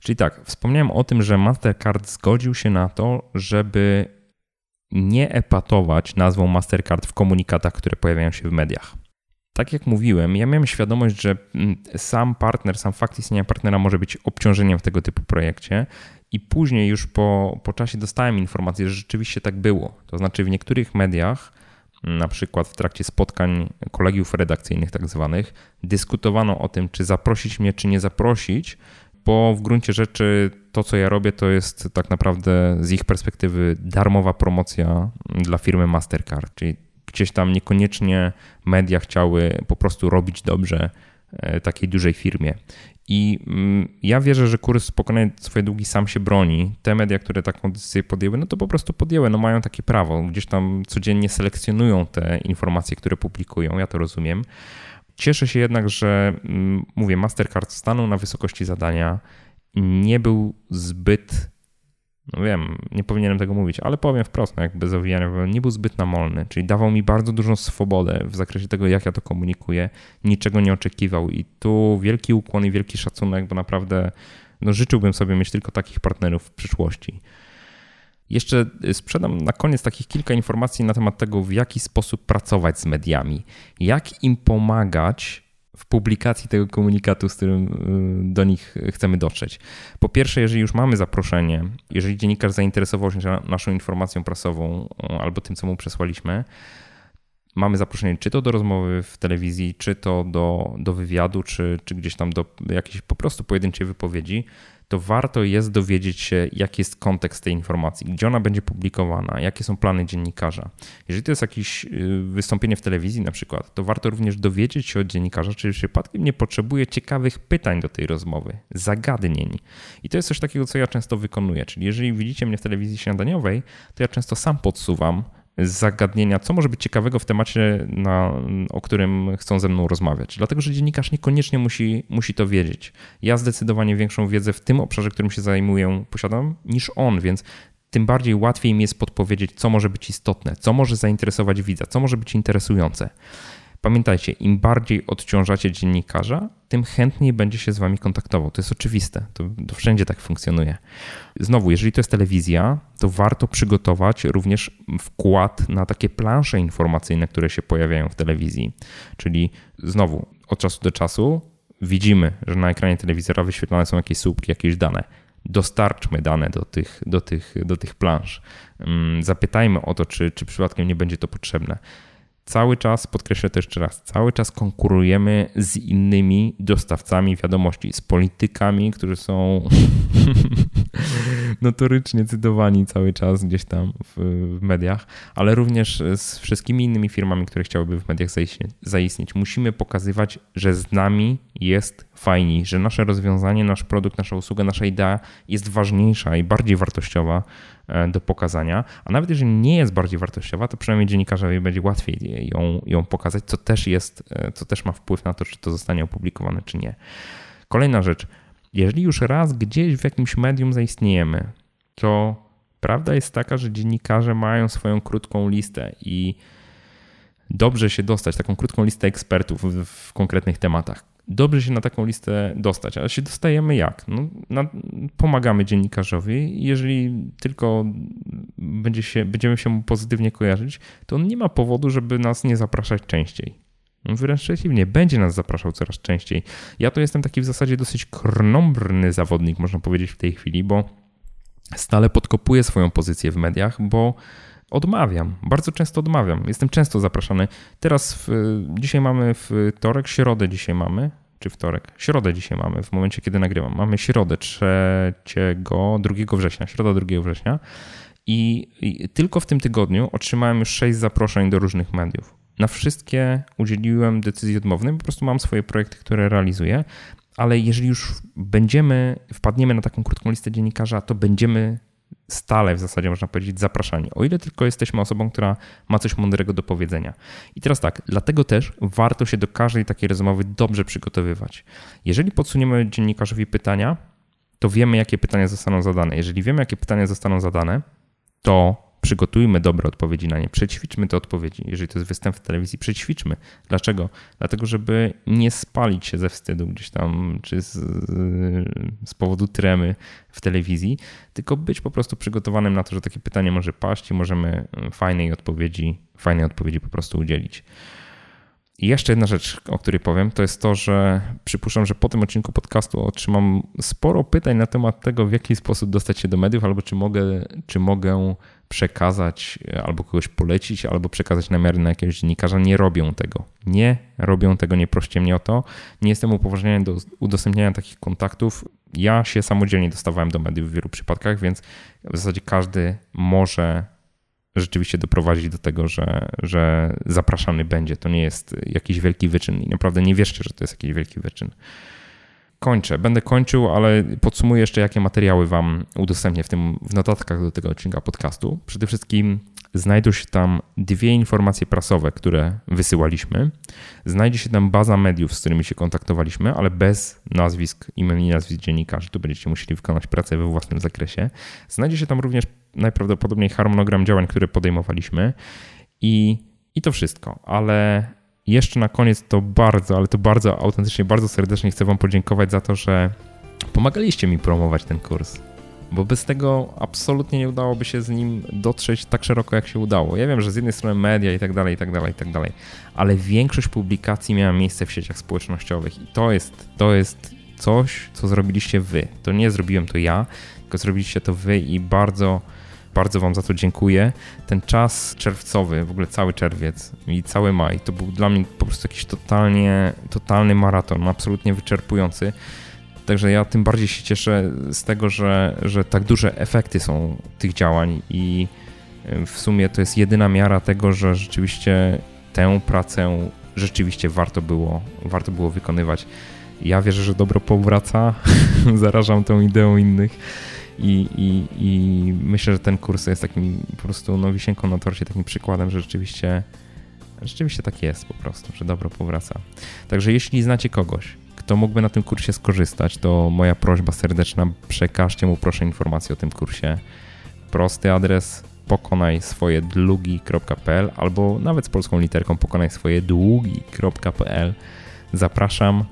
Czyli tak, wspomniałem o tym, że Mastercard zgodził się na to, żeby nie epatować nazwą Mastercard w komunikatach, które pojawiają się w mediach tak jak mówiłem, ja miałem świadomość, że mm, sam partner, sam fakt istnienia partnera może być obciążeniem w tego typu projekcie. I później już po, po czasie dostałem informację, że rzeczywiście tak było. To znaczy w niektórych mediach, na przykład w trakcie spotkań kolegiów redakcyjnych tak zwanych, dyskutowano o tym, czy zaprosić mnie, czy nie zaprosić, bo w gruncie rzeczy to, co ja robię, to jest tak naprawdę z ich perspektywy darmowa promocja dla firmy Mastercard, czyli gdzieś tam niekoniecznie media chciały po prostu robić dobrze takiej dużej firmie. I mm, ja wierzę, że kurs pokonania swoje długi sam się broni. Te media, które taką decyzję podjęły, no to po prostu podjęły, no mają takie prawo. Gdzieś tam codziennie selekcjonują te informacje, które publikują, ja to rozumiem. Cieszę się jednak, że mm, mówię, Mastercard stanął na wysokości zadania, nie był zbyt no wiem, nie powinienem tego mówić, ale powiem wprost, no jak bez owijania, nie był zbyt namolny, czyli dawał mi bardzo dużą swobodę w zakresie tego, jak ja to komunikuję, niczego nie oczekiwał i tu wielki ukłon i wielki szacunek, bo naprawdę no, życzyłbym sobie mieć tylko takich partnerów w przyszłości. Jeszcze sprzedam na koniec takich kilka informacji na temat tego, w jaki sposób pracować z mediami, jak im pomagać w publikacji tego komunikatu, z którym y, do nich chcemy dotrzeć. Po pierwsze, jeżeli już mamy zaproszenie, jeżeli dziennikarz zainteresował się naszą informacją prasową albo tym, co mu przesłaliśmy, mamy zaproszenie czy to do rozmowy w telewizji, czy to do, do wywiadu, czy, czy gdzieś tam do jakiejś po prostu pojedynczej wypowiedzi, to warto jest dowiedzieć się, jaki jest kontekst tej informacji, gdzie ona będzie publikowana, jakie są plany dziennikarza. Jeżeli to jest jakieś y, wystąpienie w telewizji na przykład, to warto również dowiedzieć się od dziennikarza, czy przypadkiem nie potrzebuje ciekawych pytań do tej rozmowy, zagadnień. I to jest coś takiego, co ja często wykonuję. Czyli jeżeli widzicie mnie w telewizji śniadaniowej, to ja często sam podsuwam zagadnienia, co może być ciekawego w temacie, na, o którym chcą ze mną rozmawiać. Dlatego, że dziennikarz niekoniecznie musi, musi to wiedzieć. Ja zdecydowanie większą wiedzę w tym obszarze, którym się zajmuję, posiadam niż on, więc tym bardziej łatwiej mi jest podpowiedzieć, co może być istotne, co może zainteresować widza, co może być interesujące. Pamiętajcie, im bardziej odciążacie dziennikarza, tym chętniej będzie się z wami kontaktował. To jest oczywiste, to, to, wszędzie tak funkcjonuje. Znowu, jeżeli to jest telewizja, to warto przygotować również wkład na takie plansze informacyjne, które się pojawiają w telewizji. Czyli znowu, od czasu do czasu widzimy, że na ekranie telewizora wyświetlane są jakieś słupki, jakieś dane. Dostarczmy dane do tych, do tych, do tych plansz. Mm, zapytajmy o to, czy, czy przypadkiem nie będzie to potrzebne cały czas, podkreślę to jeszcze raz, cały czas konkurujemy z innymi dostawcami wiadomości, z politykami, którzy są notorycznie cytowani cały czas gdzieś tam w, w, mediach, ale również z wszystkimi innymi firmami, które chciałyby w mediach zaistnieć. Musimy pokazywać, że z nami jest fajniej, że nasze rozwiązanie, nasz produkt, nasza usługa, nasza idea jest ważniejsza i bardziej wartościowa e, do pokazania, a nawet jeżeli nie jest bardziej wartościowa, to przynajmniej dziennikarzowi będzie łatwiej ją, ją pokazać, co też jest, e, co też ma wpływ na to, czy to zostanie opublikowane, czy nie. Kolejna rzecz, jeżeli już raz gdzieś w jakimś medium zaistniejemy, to prawda jest taka, że dziennikarze mają swoją krótką listę i dobrze się dostać, taką krótką listę ekspertów w, w konkretnych tematach dobrze się na taką listę dostać. Ale się dostajemy jak? No, na, pomagamy dziennikarzowi. Jeżeli tylko będzie się, będziemy się mu pozytywnie kojarzyć, to on nie ma powodu, żeby nas nie zapraszać częściej. Wręcz przeciwnie, będzie nas zapraszał coraz częściej. Ja to jestem taki w zasadzie dosyć krnąbrny zawodnik, można powiedzieć w tej chwili, bo stale podkopuję swoją pozycję w mediach, bo odmawiam. Bardzo często odmawiam. Jestem często zapraszany. Teraz, w, dzisiaj mamy wtorek, środę dzisiaj mamy, czy wtorek? Środę dzisiaj mamy, w momencie kiedy nagrywam. Mamy środę 3, 2 września, środa 2 września. I, I, tylko w tym tygodniu otrzymałem już 6 zaproszeń do różnych mediów. Na wszystkie udzieliłem decyzji odmownej, po prostu mam swoje projekty, które realizuję, ale jeżeli już będziemy, wpadniemy na taką krótką listę dziennikarza, to będziemy stale w zasadzie można powiedzieć zapraszani, o ile tylko jesteśmy osobą, która ma coś mądrego do powiedzenia. I teraz tak, dlatego też warto się do każdej takiej rozmowy dobrze przygotowywać. Jeżeli podsuniemy dziennikarzowi pytania, to wiemy, jakie pytania zostaną zadane. Jeżeli wiemy, jakie pytania zostaną zadane, to przygotujmy dobre odpowiedzi na nie, przećwiczmy te odpowiedzi. Jeżeli to jest występ w telewizji, przećwiczmy. Dlaczego? Dlatego, żeby nie spalić się ze wstydu gdzieś tam, czy z, z powodu tremy w telewizji, tylko być po prostu przygotowanym na to, że takie pytanie może paść i możemy fajnej odpowiedzi, fajnej odpowiedzi po prostu udzielić. I jeszcze jedna rzecz, o której powiem, to jest to, że przypuszczam, że po tym odcinku podcastu otrzymam sporo pytań na temat tego, w jaki sposób dostać się do mediów, albo czy mogę, czy mogę przekazać, albo kogoś polecić, albo przekazać namiary na jakiegoś dziennikarza. Nie robią tego. Nie robią tego, nie proście mnie o to. Nie jestem upoważniony do udostępniania takich kontaktów. Ja się samodzielnie dostawałem do mediów w wielu przypadkach, więc w zasadzie każdy może rzeczywiście doprowadzić do tego, że, że zapraszany będzie. To nie jest jakiś wielki wyczyn i naprawdę nie wierzcie, że to jest jakiś wielki wyczyn. Kończę, będę kończył, ale podsumuję jeszcze, jakie materiały Wam udostępnię w, tym, w notatkach do tego odcinka podcastu. Przede wszystkim znajdą się tam dwie informacje prasowe, które wysyłaliśmy. Znajdzie się tam baza mediów, z którymi się kontaktowaliśmy, ale bez nazwisk, imion i nazwisk dziennikarzy. Tu będziecie musieli wykonać pracę we własnym zakresie. Znajdzie się tam również najprawdopodobniej harmonogram działań, które podejmowaliśmy i, i to wszystko. Ale jeszcze na koniec to bardzo, ale to bardzo autentycznie, bardzo serdecznie chcę Wam podziękować za to, że pomagaliście mi promować ten kurs bo bez tego absolutnie nie udałoby się z nim dotrzeć tak szeroko, jak się udało. Ja wiem, że z jednej strony media i tak dalej, i tak dalej, i tak dalej, ale większość publikacji miała miejsce w sieciach społecznościowych i to jest, to jest coś, co zrobiliście wy. To nie zrobiłem to ja, tylko zrobiliście to wy i bardzo, bardzo wam za to dziękuję. Ten czas czerwcowy, w ogóle cały czerwiec i cały maj, to był dla mnie po prostu jakiś totalnie, totalny maraton, absolutnie wyczerpujący Także ja tym bardziej się cieszę z tego, że, że tak duże efekty są tych działań i w sumie to jest jedyna miara tego, że rzeczywiście tę pracę rzeczywiście warto było, warto było wykonywać. Ja wierzę, że dobro powraca, zarażam tą ideą innych i, i, i myślę, że ten kurs jest takim po prostu no, wisienką na torcie, takim przykładem, że rzeczywiście, rzeczywiście tak jest po prostu, że dobro powraca. Także jeśli znacie kogoś, kto mógłby na tym kursie skorzystać, to moja prośba serdeczna, przekażcie mu proszę informacje o tym kursie. Prosty adres pokonaj swoje długi.pl albo nawet z polską literką pokonaj swoje długi.pl. Zapraszam.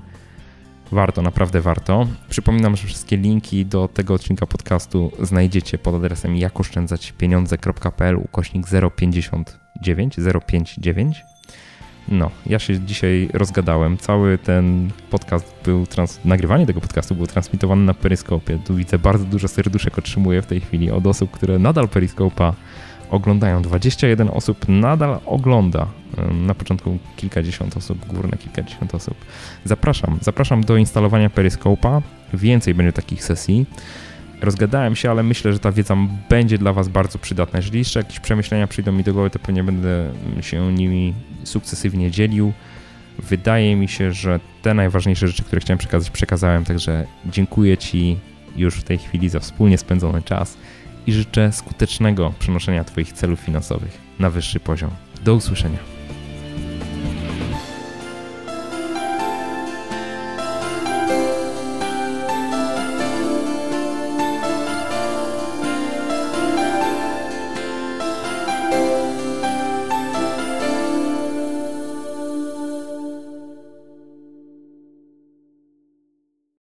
Warto, naprawdę warto. Przypominam, że wszystkie linki do tego odcinka podcastu znajdziecie pod adresem jakoszczędzaćpieniądze.pl ukośnik 059 059 no, ja się dzisiaj rozgadałem. Cały ten podcast był, trans... nagrywanie tego podcastu było transmitowane na Peryskopie. Tu widzę bardzo dużo serduszek otrzymuję w tej chwili od osób, które nadal Peryskopa oglądają. 21 osób nadal ogląda. Na początku kilkadziesiąt osób, górne kilkadziesiąt osób. Zapraszam, zapraszam do instalowania Peryskopa. Więcej będzie takich sesji. Rozgadałem się, ale myślę, że ta wiedza będzie dla Was bardzo przydatna. Jeżeli jeszcze jakieś przemyślenia przyjdą mi do głowy, to pewnie będę się nimi sukcesywnie dzielił. Wydaje mi się, że te najważniejsze rzeczy, które chciałem przekazać, przekazałem, także dziękuję Ci już w tej chwili za wspólnie spędzony czas i życzę skutecznego przenoszenia Twoich celów finansowych na wyższy poziom. Do usłyszenia.